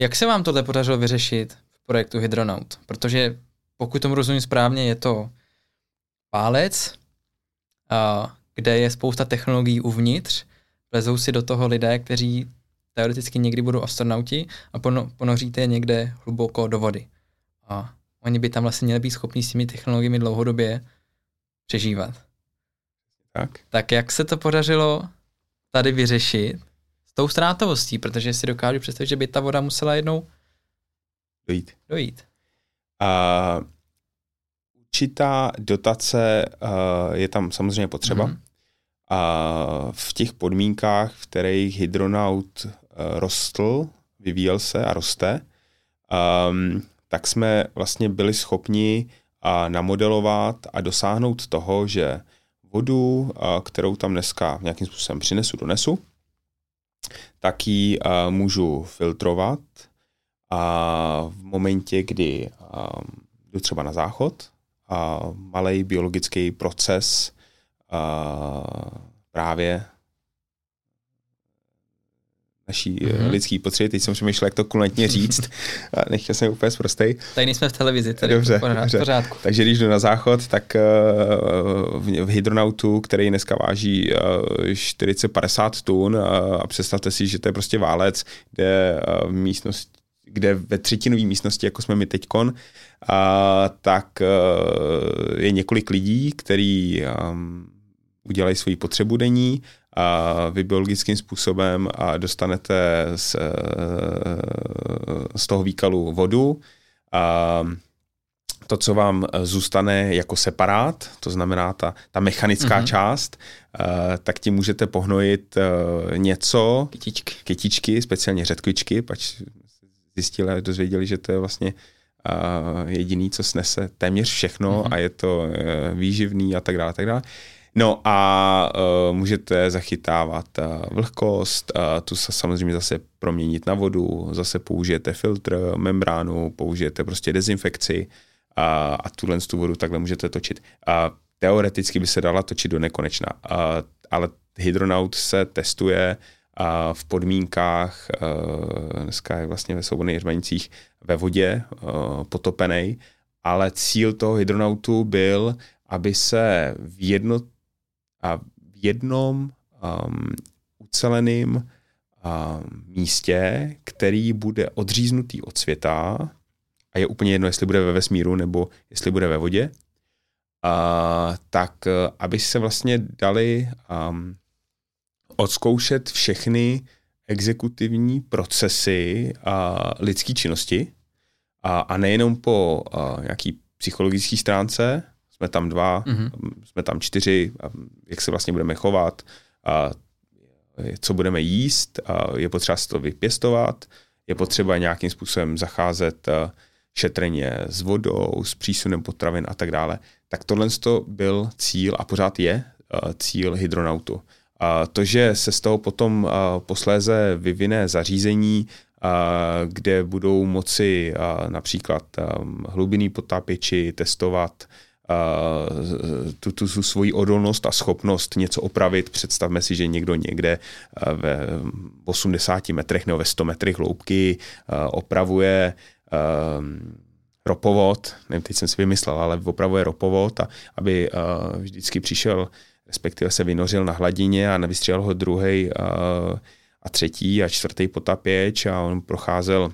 Jak se vám tohle podařilo vyřešit v projektu Hydronaut? Protože pokud tomu rozumím správně, je to pálec, a kde je spousta technologií uvnitř, lezou si do toho lidé, kteří teoreticky někdy budou astronauti a ponoříte je někde hluboko do vody. A oni by tam vlastně měli být schopni s těmi technologiemi dlouhodobě přežívat. Tak. tak jak se to podařilo tady vyřešit s tou ztrátovostí, protože si dokážu představit, že by ta voda musela jednou dojít. dojít. Uh, určitá dotace uh, je tam samozřejmě potřeba. Mm-hmm. A v těch podmínkách, v kterých hydronaut uh, rostl, vyvíjel se a roste, um, tak jsme vlastně byli schopni uh, namodelovat a dosáhnout toho, že vodu, kterou tam dneska nějakým způsobem přinesu, donesu, tak ji můžu filtrovat a v momentě, kdy jdu třeba na záchod, a malý biologický proces právě naší mm-hmm. lidský potřeby. Teď jsem přemýšlel, jak to kulantně říct. Nechtěl jsem úplně zprostej. Tady nejsme v televizi, tady dobře, dobře. pořádku. Takže když jdu na záchod, tak uh, v hydronautu, který dneska váží uh, eh, 40-50 tun a představte si, že to je prostě válec, kde uh, místnost kde ve třetinové místnosti, jako jsme my teďkon, a, tak je několik lidí, který um, udělají svoji potřebu denní a vy biologickým způsobem a dostanete z, z toho výkalu vodu. A to, co vám zůstane jako separát, to znamená ta, ta mechanická mm-hmm. část, tak tím můžete pohnojit něco, kytičky, kytičky speciálně řetkvičky, pač zjistili a dozvěděli, že to je vlastně jediný, co snese téměř všechno mm-hmm. a je to výživný a tak dále, tak dále. No a uh, můžete zachytávat uh, vlhkost, uh, tu se samozřejmě zase proměnit na vodu, zase použijete filtr, membránu, použijete prostě dezinfekci uh, a tuhle tu vodu takhle můžete točit. Uh, teoreticky by se dala točit do nekonečna, uh, ale hydronaut se testuje uh, v podmínkách, uh, dneska je vlastně ve svobodných hřbanicích ve vodě uh, potopený, ale cíl toho hydronautu byl, aby se v jedno, a v jednom um, uceleném um, místě, který bude odříznutý od světa a je úplně jedno, jestli bude ve vesmíru nebo jestli bude ve vodě, uh, tak uh, aby se vlastně dali um, odzkoušet všechny exekutivní procesy a lidské činnosti a, a nejenom po uh, nějaký psychologické stránce, jsme tam dva, mm-hmm. jsme tam čtyři, a jak se vlastně budeme chovat, a co budeme jíst, a je potřeba si to vypěstovat, je potřeba nějakým způsobem zacházet šetrně s vodou, s přísunem potravin a tak dále. Tak tohle byl cíl a pořád je cíl hydronautu. A to, že se z toho potom posléze vyvine zařízení, kde budou moci například hlubinný potápěči testovat tu, tu, tu svoji odolnost a schopnost něco opravit. Představme si, že někdo někde ve 80 metrech nebo ve 100 metrech hloubky opravuje ropovod, nevím, teď jsem si vymyslel, ale opravuje ropovod, a aby vždycky přišel, respektive se vynořil na hladině a nevystřelil ho druhý a třetí a čtvrtý potapěč a on procházel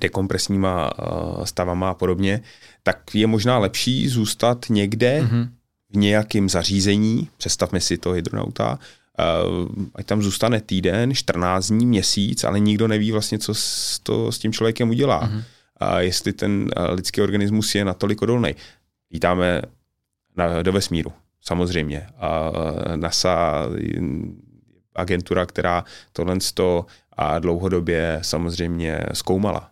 dekompresníma stavama a podobně, tak je možná lepší zůstat někde mm-hmm. v nějakém zařízení, představme si to hydronauta, uh, ať tam zůstane týden, 14 dní, měsíc, ale nikdo neví vlastně, co s, to s tím člověkem udělá. Mm-hmm. Uh, jestli ten uh, lidský organismus je natolik odolný. Vítáme na, do vesmíru, samozřejmě. A NASA agentura, která tohle a dlouhodobě samozřejmě zkoumala.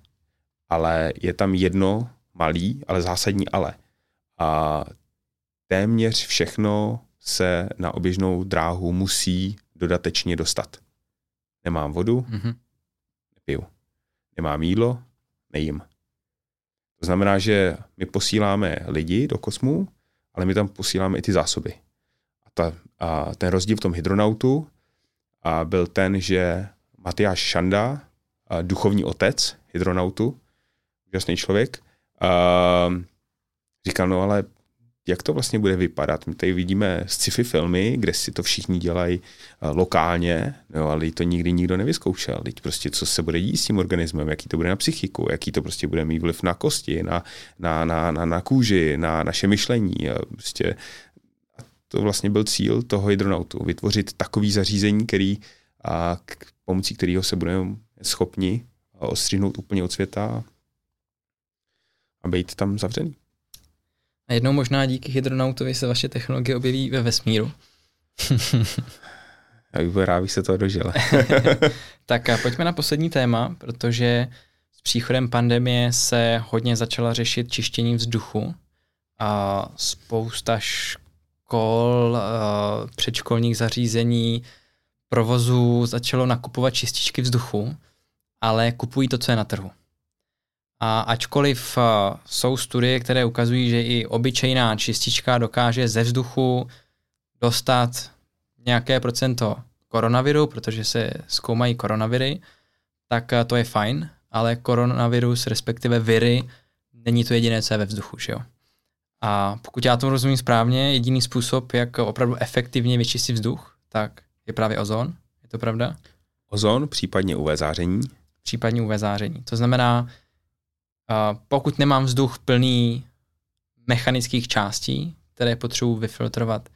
Ale je tam jedno malý, ale zásadní ale. a téměř všechno se na oběžnou dráhu musí dodatečně dostat. Nemám vodu, mm-hmm. nepiju. Nemám jídlo, nejím. To znamená, že my posíláme lidi do kosmu, ale my tam posíláme i ty zásoby. A, ta, a ten rozdíl v tom hydronautu a byl ten, že Matyáš Šanda, duchovní otec hydronautu, úžasný člověk, a říkal, no ale jak to vlastně bude vypadat. My tady vidíme sci-fi filmy, kde si to všichni dělají eh, lokálně, no, ale to nikdy nikdo nevyzkoušel. Teď prostě co se bude dít s tím organismem, jaký to bude na psychiku, jaký to prostě bude mít vliv na kosti, na, na, na, na, na kůži, na naše myšlení. A prostě a to vlastně byl cíl toho hydronautu, vytvořit takový zařízení, který, a k pomocí kterého se budeme schopni ostřihnout úplně od světa a být tam zavřený. A jednou možná díky hydronautovi se vaše technologie objeví ve vesmíru. Já bych byl rád, bych se toho dožil. tak a pojďme na poslední téma, protože s příchodem pandemie se hodně začala řešit čištění vzduchu a spousta škol, předškolních zařízení, provozů začalo nakupovat čističky vzduchu, ale kupují to, co je na trhu. A ačkoliv uh, jsou studie, které ukazují, že i obyčejná čistička dokáže ze vzduchu dostat nějaké procento koronaviru, protože se zkoumají koronaviry, tak uh, to je fajn, ale koronavirus, respektive viry, není to jediné, co je ve vzduchu. Že jo? A pokud já to rozumím správně, jediný způsob, jak opravdu efektivně vyčistit vzduch, tak je právě ozon. Je to pravda? Ozon, případně UV záření. Případně UV záření. To znamená, pokud nemám vzduch plný mechanických částí, které potřebuji vyfiltrovat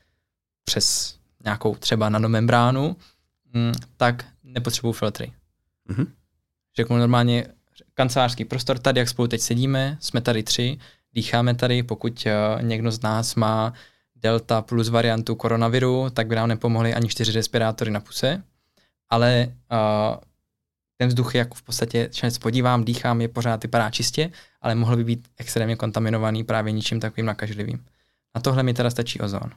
přes nějakou třeba nanomembránu, mm, tak nepotřebuji filtry. Mm-hmm. Řeknu normálně kancelářský prostor, tady jak spolu teď sedíme, jsme tady tři, dýcháme tady, pokud uh, někdo z nás má delta plus variantu koronaviru, tak by nám nepomohly ani čtyři respirátory na puse, ale uh, ten vzduch, jak v podstatě, když se podívám, dýchám, je pořád vypadá čistě, ale mohl by být extrémně kontaminovaný právě ničím takovým nakažlivým. Na tohle mi teda stačí ozon.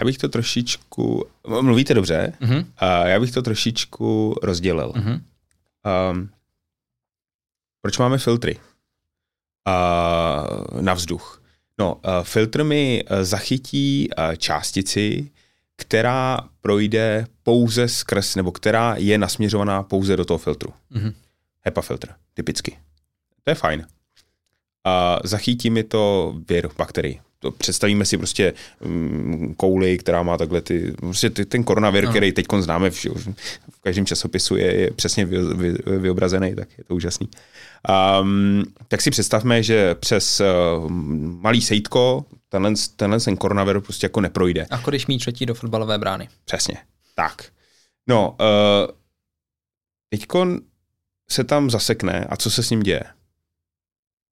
Já bych to trošičku, mluvíte dobře, uh-huh. a já bych to trošičku rozdělil. Uh-huh. Um, proč máme filtry uh, na vzduch? No, uh, filtr mi uh, zachytí uh, částici, která projde pouze skrz, nebo která je nasměřovaná pouze do toho filtru. Mm-hmm. HEPA filtr, typicky. To je fajn. A zachytí mi to vir bakterii. To představíme si prostě um, kouli, která má takhle ty, prostě ty, ten koronavir, no. který teď známe v, v každém časopisu, je, je přesně vy, vy, vyobrazený, tak je to úžasný. Um, tak si představme, že přes uh, malý sejtko tenhle, tenhle ten koronavir prostě jako neprojde. A když míč letí do fotbalové brány. Přesně, tak. No, uh, teďko se tam zasekne a co se s ním děje?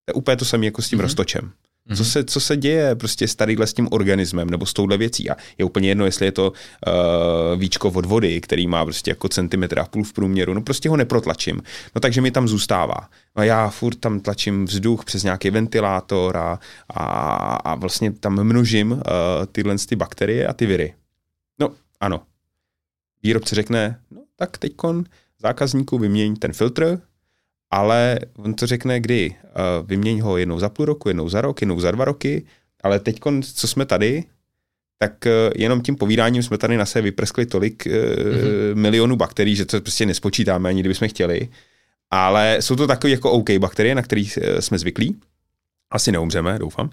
To je úplně to samé jako s tím mm-hmm. roztočem. Mm-hmm. Co, se, co se děje prostě s tadyhle s tím organismem nebo s touhle věcí? A je úplně jedno, jestli je to uh, víčko od vody, který má prostě jako centimetr a půl v průměru, no prostě ho neprotlačím. No takže mi tam zůstává. No a já furt tam tlačím vzduch přes nějaký ventilátor a, a, a vlastně tam množím uh, tyhle ty bakterie a ty viry. No ano. Výrobce řekne, no tak teďkon zákazníku vyměň ten filtr, ale on to řekne kdy. Vyměň ho jednou za půl roku, jednou za rok, jednou za dva roky, ale teď, co jsme tady, tak uh, jenom tím povídáním jsme tady na sebe vyprskli tolik mm-hmm. milionů bakterií, že to prostě nespočítáme, ani kdybychom chtěli. Ale jsou to takové jako OK bakterie, na kterých jsme zvyklí. Asi neumřeme, doufám.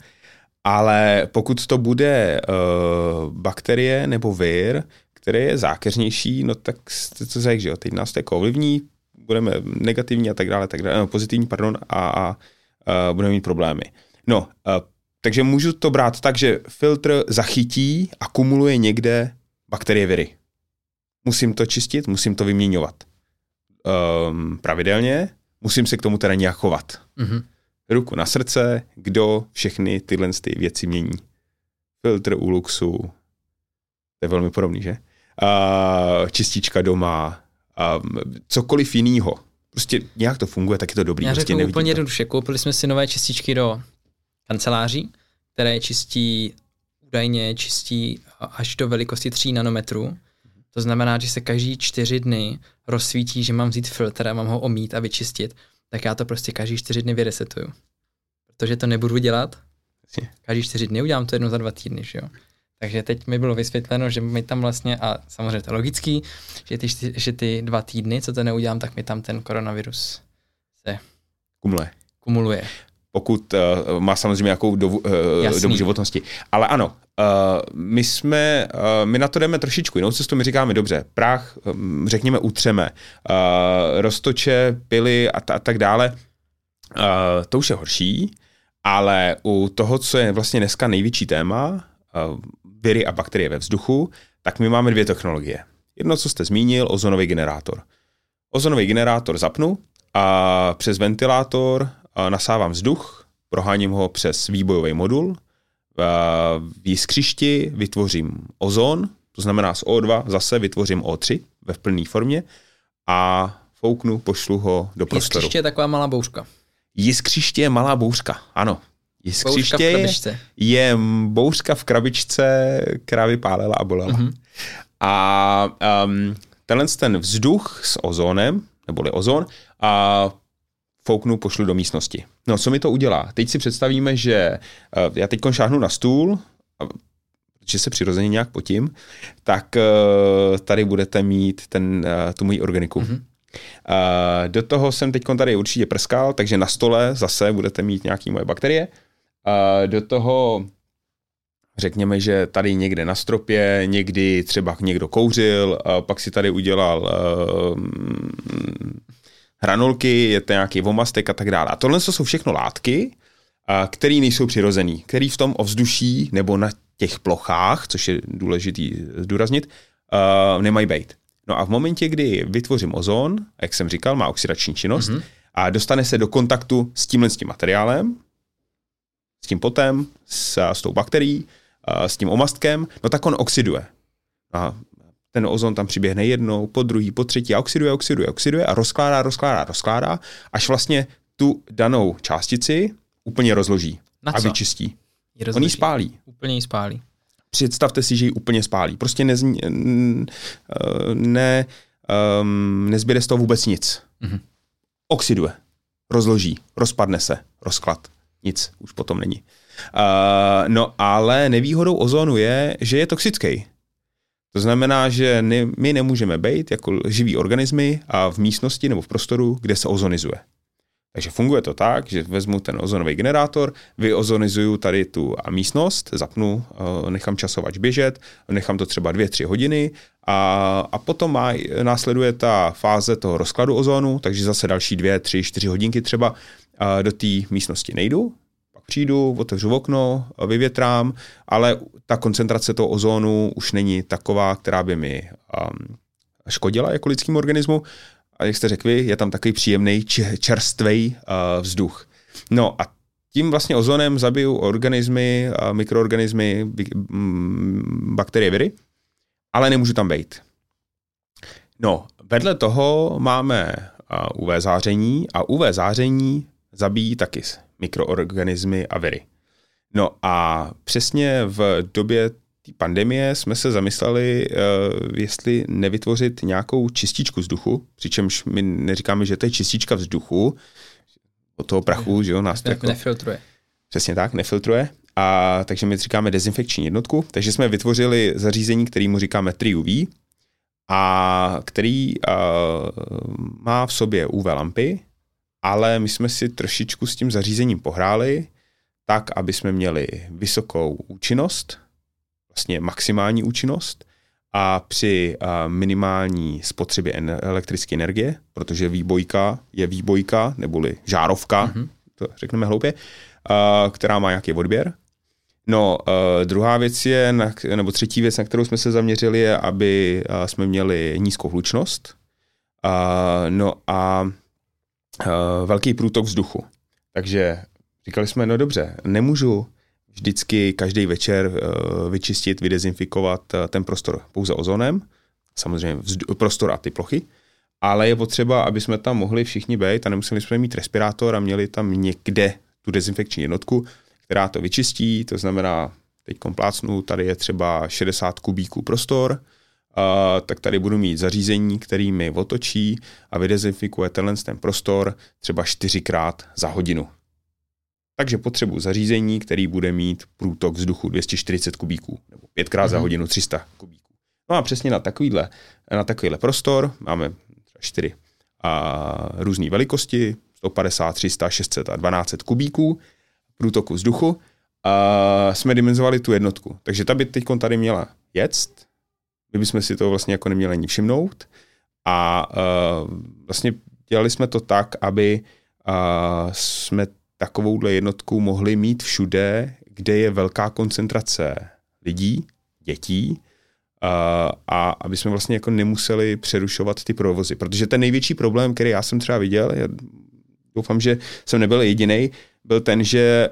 Ale pokud to bude uh, bakterie nebo vir, který je zákeřnější, no tak to řekl, že jo, teď nás to jako ovlivní, budeme negativní a tak dále, tak dále no, pozitivní, pardon, a, a, a budeme mít problémy. No, a, takže můžu to brát tak, že filtr zachytí a kumuluje někde bakterie viry. Musím to čistit, musím to vyměňovat um, pravidelně, musím se k tomu teda nějak chovat. Mm-hmm. Ruku na srdce, kdo všechny tyhle ty věci mění. Filtr u luxu, to je velmi podobný, že? Uh, čistička doma, um, cokoliv jiného. Prostě nějak to funguje, tak je to dobrý. Já prostě řeknu úplně jednoduše, koupili jsme si nové čističky do kanceláří, které čistí, údajně čistí až do velikosti 3 nanometrů. To znamená, že se každý čtyři dny rozsvítí, že mám vzít filtr a mám ho omít a vyčistit, tak já to prostě každý čtyři dny vyresetuju. Protože to nebudu dělat. Každý čtyři dny udělám to jednou za dva týdny, že jo. Takže teď mi bylo vysvětleno, že mi tam vlastně, a samozřejmě to je logický, že ty, že ty dva týdny, co to neudělám, tak mi tam ten koronavirus se kumuluje. kumuluje. Pokud uh, má samozřejmě nějakou dobu, uh, dobu životnosti. Ale ano, uh, my jsme, uh, my na to jdeme trošičku jinou cestu, my říkáme, dobře, prach, um, řekněme, utřeme, uh, roztoče, pily a, t- a tak dále, uh, to už je horší, ale u toho, co je vlastně dneska největší téma, uh, viry a bakterie ve vzduchu, tak my máme dvě technologie. Jedno, co jste zmínil, ozonový generátor. Ozonový generátor zapnu a přes ventilátor nasávám vzduch, proháním ho přes výbojový modul, v jiskřišti vytvořím ozon, to znamená z O2 zase vytvořím O3 ve plné formě a fouknu, pošlu ho do prostoru. Jiskřiště je taková malá bouřka. Jiskřiště je malá bouřka, ano. Jiskřiště je, bouřka v krabičce, která vypálela a bolela. Mm-hmm. A um, tenhle ten vzduch s ozónem, neboli ozon, a fouknu, pošlu do místnosti. No, co mi to udělá? Teď si představíme, že uh, já teď šáhnu na stůl, protože se přirozeně nějak potím, tak uh, tady budete mít ten, uh, tu moji organiku. Mm-hmm. Uh, do toho jsem teď tady určitě prskal, takže na stole zase budete mít nějaké moje bakterie. Do toho řekněme, že tady někde na stropě, někdy třeba někdo kouřil, pak si tady udělal uh, hranolky, je to nějaký vomastek a tak dále. A tohle jsou všechno látky, které nejsou přirozený, které v tom ovzduší nebo na těch plochách, což je důležitý zdůraznit, uh, nemají být. No a v momentě, kdy vytvořím ozon, jak jsem říkal, má oxidační činnost mm-hmm. a dostane se do kontaktu s tímhle s tím materiálem, s tím potem, s, s tou bakterií, s tím omastkem, no tak on oxiduje. A ten ozon tam přiběhne jednou, po druhý, po třetí a oxiduje, oxiduje, oxiduje a rozkládá, rozkládá, rozkládá, až vlastně tu danou částici úplně rozloží Na a co? vyčistí. On ji spálí. Úplně ji spálí. Představte si, že ji úplně spálí. Prostě nez, ne, um, nezbyde z toho vůbec nic. Mm-hmm. Oxiduje, rozloží, rozpadne se, rozklad nic už potom není. Uh, no ale nevýhodou ozonu je, že je toxický. To znamená, že ne, my nemůžeme být jako živí organismy a v místnosti nebo v prostoru, kde se ozonizuje. Takže funguje to tak, že vezmu ten ozonový generátor, vyozonizuju tady tu místnost, zapnu, nechám časovač běžet, nechám to třeba 2-3 hodiny a, a potom má, následuje ta fáze toho rozkladu ozonu, takže zase další 2, 3, 4 hodinky třeba do té místnosti nejdu, pak přijdu, otevřu okno, vyvětrám, ale ta koncentrace toho ozónu už není taková, která by mi um, škodila jako lidským organismu. A jak jste řekli, je tam takový příjemný čerstvý uh, vzduch. No a tím vlastně ozonem zabiju organismy, uh, mikroorganismy, mm, bakterie, viry, ale nemůžu tam být. No, vedle toho máme uh, UV záření a UV záření zabíjí taky mikroorganismy a viry. No a přesně v době té pandemie jsme se zamysleli, uh, jestli nevytvořit nějakou čističku vzduchu, přičemž my neříkáme, že to je čistička vzduchu, od toho prachu, že jo, nás to jako... Nefiltruje. Přesně tak, nefiltruje. A takže my říkáme dezinfekční jednotku, takže jsme vytvořili zařízení, kterýmu říkáme TriUV, a který uh, má v sobě UV lampy, ale my jsme si trošičku s tím zařízením pohráli, tak, aby jsme měli vysokou účinnost, vlastně maximální účinnost a při minimální spotřebě elektrické energie, protože výbojka je výbojka, neboli žárovka, mm-hmm. to řekneme hloupě, která má nějaký odběr. No, druhá věc je, nebo třetí věc, na kterou jsme se zaměřili, je, aby jsme měli nízkou hlučnost. No a velký průtok vzduchu. Takže říkali jsme, no dobře, nemůžu vždycky každý večer uh, vyčistit, vydezinfikovat uh, ten prostor pouze ozonem, samozřejmě vzdu- prostor a ty plochy, ale je potřeba, aby jsme tam mohli všichni být a nemuseli jsme mít respirátor a měli tam někde tu dezinfekční jednotku, která to vyčistí, to znamená, teď plácnu, tady je třeba 60 kubíků prostor, uh, tak tady budu mít zařízení, který mi otočí a vydezinfikuje tenhle ten prostor třeba čtyřikrát za hodinu. Takže potřebuji zařízení, který bude mít průtok vzduchu 240 kubíků, nebo pětkrát mm-hmm. za mhm. hodinu 300 kubíků. No a přesně na takovýhle, na takovýhle prostor máme třeba čtyři a různé velikosti, 150, 300, 600 a 1200 kubíků průtoku vzduchu a jsme dimenzovali tu jednotku. Takže ta by teď tady měla jet, my bychom si to vlastně jako neměli ani všimnout a uh, vlastně dělali jsme to tak, aby uh, jsme takovouhle jednotku mohli mít všude, kde je velká koncentrace lidí, dětí, a, a aby jsme vlastně jako nemuseli přerušovat ty provozy. Protože ten největší problém, který já jsem třeba viděl, já doufám, že jsem nebyl jediný, byl ten, že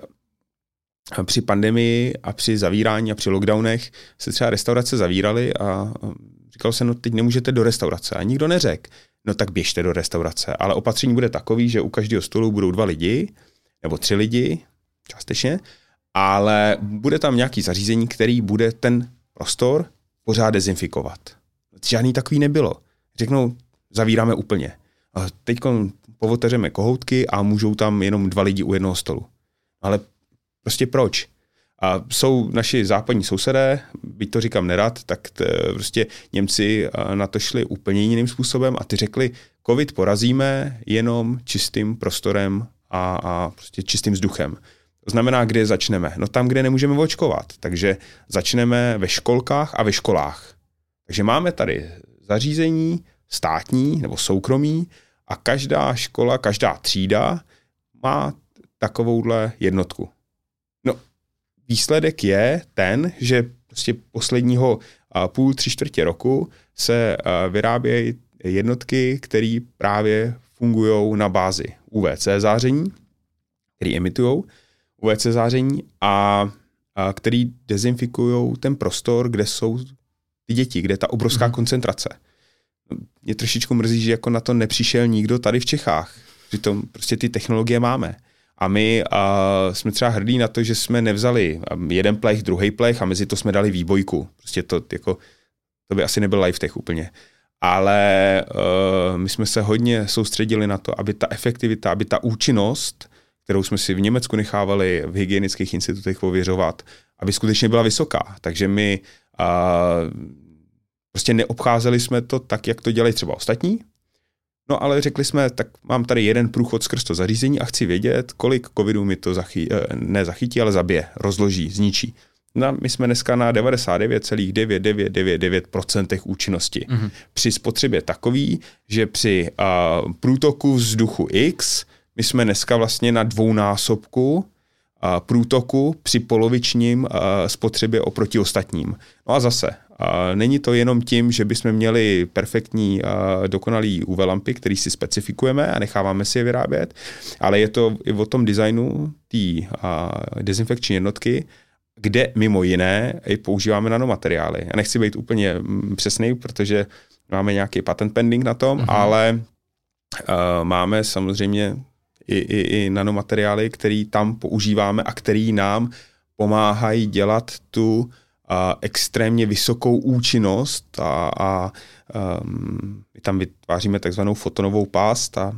při pandemii a při zavírání a při lockdownech se třeba restaurace zavíraly a říkalo se, no teď nemůžete do restaurace. A nikdo neřekl, no tak běžte do restaurace. Ale opatření bude takový, že u každého stolu budou dva lidi, nebo tři lidi, částečně, ale bude tam nějaký zařízení, který bude ten prostor pořád dezinfikovat. Žádný takový nebylo. Řeknou, zavíráme úplně. Teď povoteřeme kohoutky a můžou tam jenom dva lidi u jednoho stolu. Ale prostě proč? A jsou naši západní sousedé, byť to říkám nerad, tak t, prostě Němci na to šli úplně jiným způsobem a ty řekli, covid porazíme jenom čistým prostorem a, a prostě čistým vzduchem. To znamená, kde začneme? No tam, kde nemůžeme očkovat. Takže začneme ve školkách a ve školách. Takže máme tady zařízení státní nebo soukromí a každá škola, každá třída má takovouhle jednotku. Výsledek je ten, že prostě posledního půl, tři čtvrtě roku se vyrábějí jednotky, které právě fungují na bázi UVC záření, který emitují UVC záření a, a který dezinfikují ten prostor, kde jsou ty děti, kde je ta obrovská mm. koncentrace. Mě trošičku mrzí, že jako na to nepřišel nikdo tady v Čechách. Přitom prostě ty technologie máme. A my a jsme třeba hrdí na to, že jsme nevzali jeden plech, druhý plech a mezi to jsme dali výbojku. Prostě to jako, to by asi nebyl live tech úplně ale uh, my jsme se hodně soustředili na to, aby ta efektivita, aby ta účinnost, kterou jsme si v Německu nechávali v hygienických institutech ověřovat, aby skutečně byla vysoká. Takže my uh, prostě neobcházeli jsme to tak, jak to dělají třeba ostatní, No ale řekli jsme, tak mám tady jeden průchod skrz to zařízení a chci vědět, kolik covidu mi to zachy, eh, ne zachytí, ale zabije, rozloží, zničí. No, my jsme dneska na 99,9999% účinnosti. Mm-hmm. Při spotřebě takový, že při uh, průtoku vzduchu X my jsme dneska vlastně na dvounásobku uh, průtoku při polovičním spotřebě oproti ostatním. No a zase, není to jenom tím, že bychom měli perfektní, dokonalý UV lampy, který si specifikujeme a necháváme si je vyrábět, ale je to i o tom designu té dezinfekční jednotky, kde mimo jiné i používáme nanomateriály. Já nechci být úplně mm, přesný, protože máme nějaký patent pending na tom, uh-huh. ale uh, máme samozřejmě i, i, i nanomateriály, které tam používáme a které nám pomáhají dělat tu uh, extrémně vysokou účinnost a, a um, my tam vytváříme takzvanou fotonovou pást a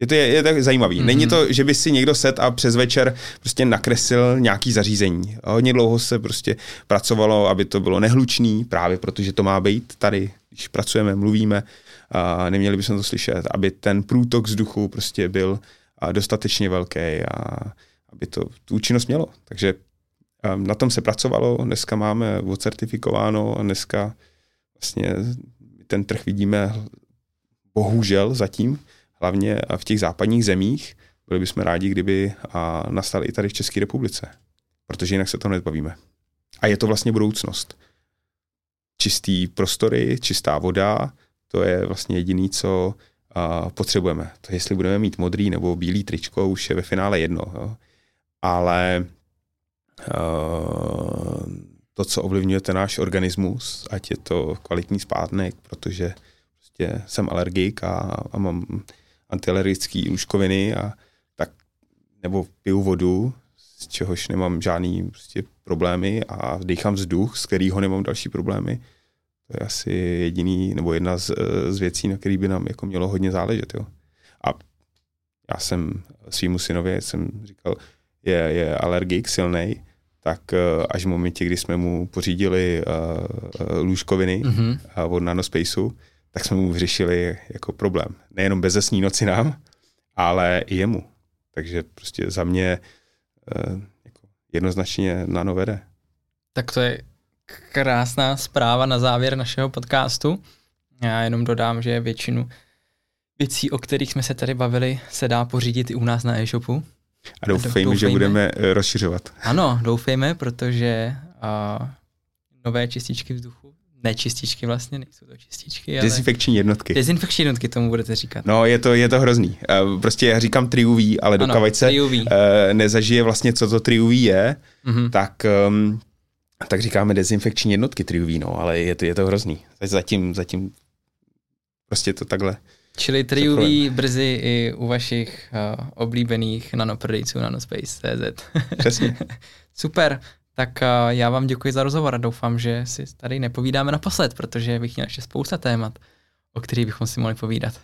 je to, je, je to zajímavý. Mm-hmm. Není to, že by si někdo set a přes večer prostě nakreslil nějaký zařízení. A hodně dlouho se prostě pracovalo, aby to bylo nehlučný, právě protože to má být tady, když pracujeme, mluvíme, a neměli bychom to slyšet, aby ten průtok vzduchu prostě byl dostatečně velký a aby to tu účinnost mělo. Takže na tom se pracovalo, dneska máme ocertifikováno a dneska vlastně ten trh vidíme bohužel zatím, hlavně v těch západních zemích. Byli bychom rádi, kdyby a nastal i tady v České republice, protože jinak se to nezbavíme. A je to vlastně budoucnost. Čistý prostory, čistá voda, to je vlastně jediný, co potřebujeme. To jestli budeme mít modrý nebo bílý tričko, už je ve finále jedno. Jo. Ale to, co ovlivňuje ten náš organismus, ať je to kvalitní spátnek, protože prostě jsem alergik a, a mám antialergické lůžkoviny a tak, nebo piju vodu z čehož nemám žádný prostě problémy a dýchám vzduch, z kterého nemám další problémy. To je asi jediný, nebo jedna z, z věcí, na který by nám jako mělo hodně záležet. Jo. A já jsem svýmu synovi jsem říkal, je, je alergik silný, tak eh, až v momentě, kdy jsme mu pořídili uh, lůžkoviny mm-hmm. od Nanospaceu, tak jsme mu vyřešili jako problém. Nejenom bezesní noci nám, ale i jemu. Takže prostě za mě uh, jako jednoznačně nano vede. Tak to je krásná zpráva na závěr našeho podcastu. Já jenom dodám, že většinu věcí, o kterých jsme se tady bavili, se dá pořídit i u nás na e-shopu. A doufejme, doufejme, že budeme eh, rozšiřovat. Ano, doufejme, protože uh, nové čističky vzduchu, ne čističky vlastně, nejsou to čističky, ale... Dezinfekční jednotky. Dezinfekční jednotky tomu budete říkat. No, je to, je to hrozný. Uh, prostě já říkám triuvý, ale ano, dokavať se uh, nezažije vlastně, co to triuvý je, mm-hmm. tak, um, tak říkáme dezinfekční jednotky triuvý, no, ale je to, je to hrozný. Zatím, zatím prostě to takhle Čili triuví brzy i u vašich uh, oblíbených nanoprodejců nanospace.cz. Přesně. Super. Tak uh, já vám děkuji za rozhovor a doufám, že si tady nepovídáme naposled, protože bych měl ještě spousta témat, o kterých bychom si mohli povídat.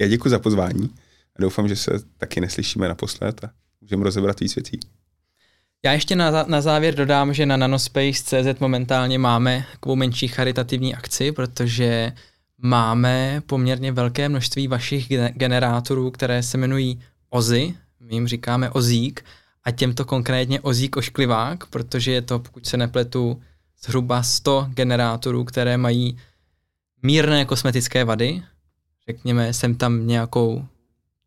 Já děkuji za pozvání a doufám, že se taky neslyšíme naposled a můžeme rozebrat víc věcí. Já ještě na, na závěr dodám, že na nanospace.cz momentálně máme takovou menší charitativní akci, protože máme poměrně velké množství vašich generátorů, které se jmenují OZY, my jim říkáme OZík, a těmto konkrétně OZík ošklivák, protože je to, pokud se nepletu, zhruba 100 generátorů, které mají mírné kosmetické vady, řekněme, jsem tam nějakou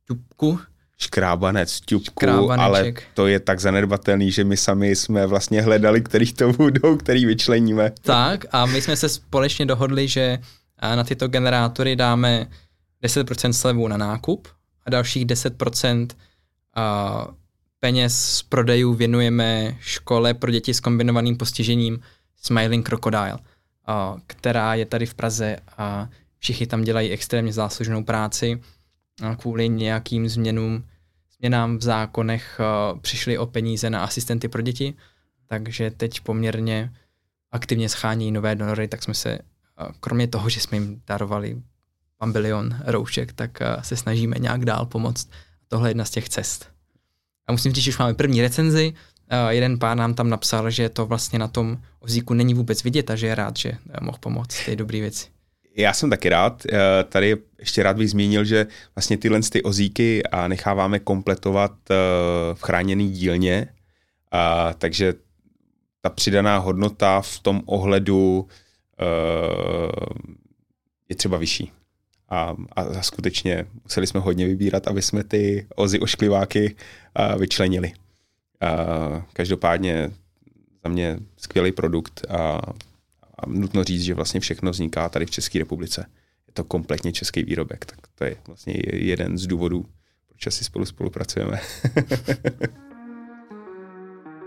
ťupku, škrábanec, ťupku, ale to je tak zanedbatelný, že my sami jsme vlastně hledali, který to budou, který vyčleníme. Tak a my jsme se společně dohodli, že na tyto generátory dáme 10% slevu na nákup a dalších 10% a peněz z prodejů věnujeme škole pro děti s kombinovaným postižením Smiling Crocodile, která je tady v Praze a všichni tam dělají extrémně záslužnou práci. Kvůli nějakým změnům, změnám v zákonech přišli o peníze na asistenty pro děti, takže teď poměrně aktivně schání nové donory, tak jsme se kromě toho, že jsme jim darovali bilion roušek, tak se snažíme nějak dál pomoct. Tohle je jedna z těch cest. A musím říct, že už máme první recenzi. Jeden pár nám tam napsal, že to vlastně na tom ozíku není vůbec vidět a že je rád, že mohl pomoct ty dobré věci. Já jsem taky rád. Tady ještě rád bych zmínil, že vlastně tyhle ty ozíky necháváme kompletovat v chráněný dílně, takže ta přidaná hodnota v tom ohledu Eh, je třeba vyšší. A, a skutečně museli jsme hodně vybírat, aby jsme ty ozy oškliváky uh, vyčlenili. Uh, každopádně za mě skvělý produkt a, a nutno říct, že vlastně všechno vzniká tady v České republice. Je to kompletně český výrobek, tak to je vlastně jeden z důvodů, proč asi spolu spolupracujeme.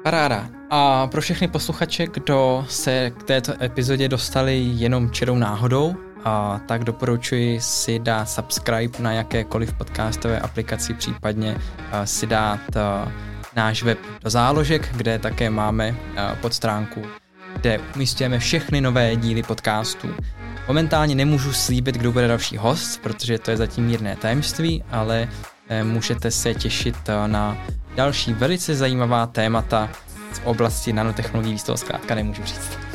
Paráda. A pro všechny posluchače, kdo se k této epizodě dostali jenom čirou náhodou, a tak doporučuji si dát subscribe na jakékoliv podcastové aplikaci, případně si dát náš web do záložek, kde také máme podstránku, kde umístujeme všechny nové díly podcastů. Momentálně nemůžu slíbit, kdo bude další host, protože to je zatím mírné tajemství, ale e, můžete se těšit na další velice zajímavá témata v oblasti nanotechnologií, z toho zkrátka nemůžu říct.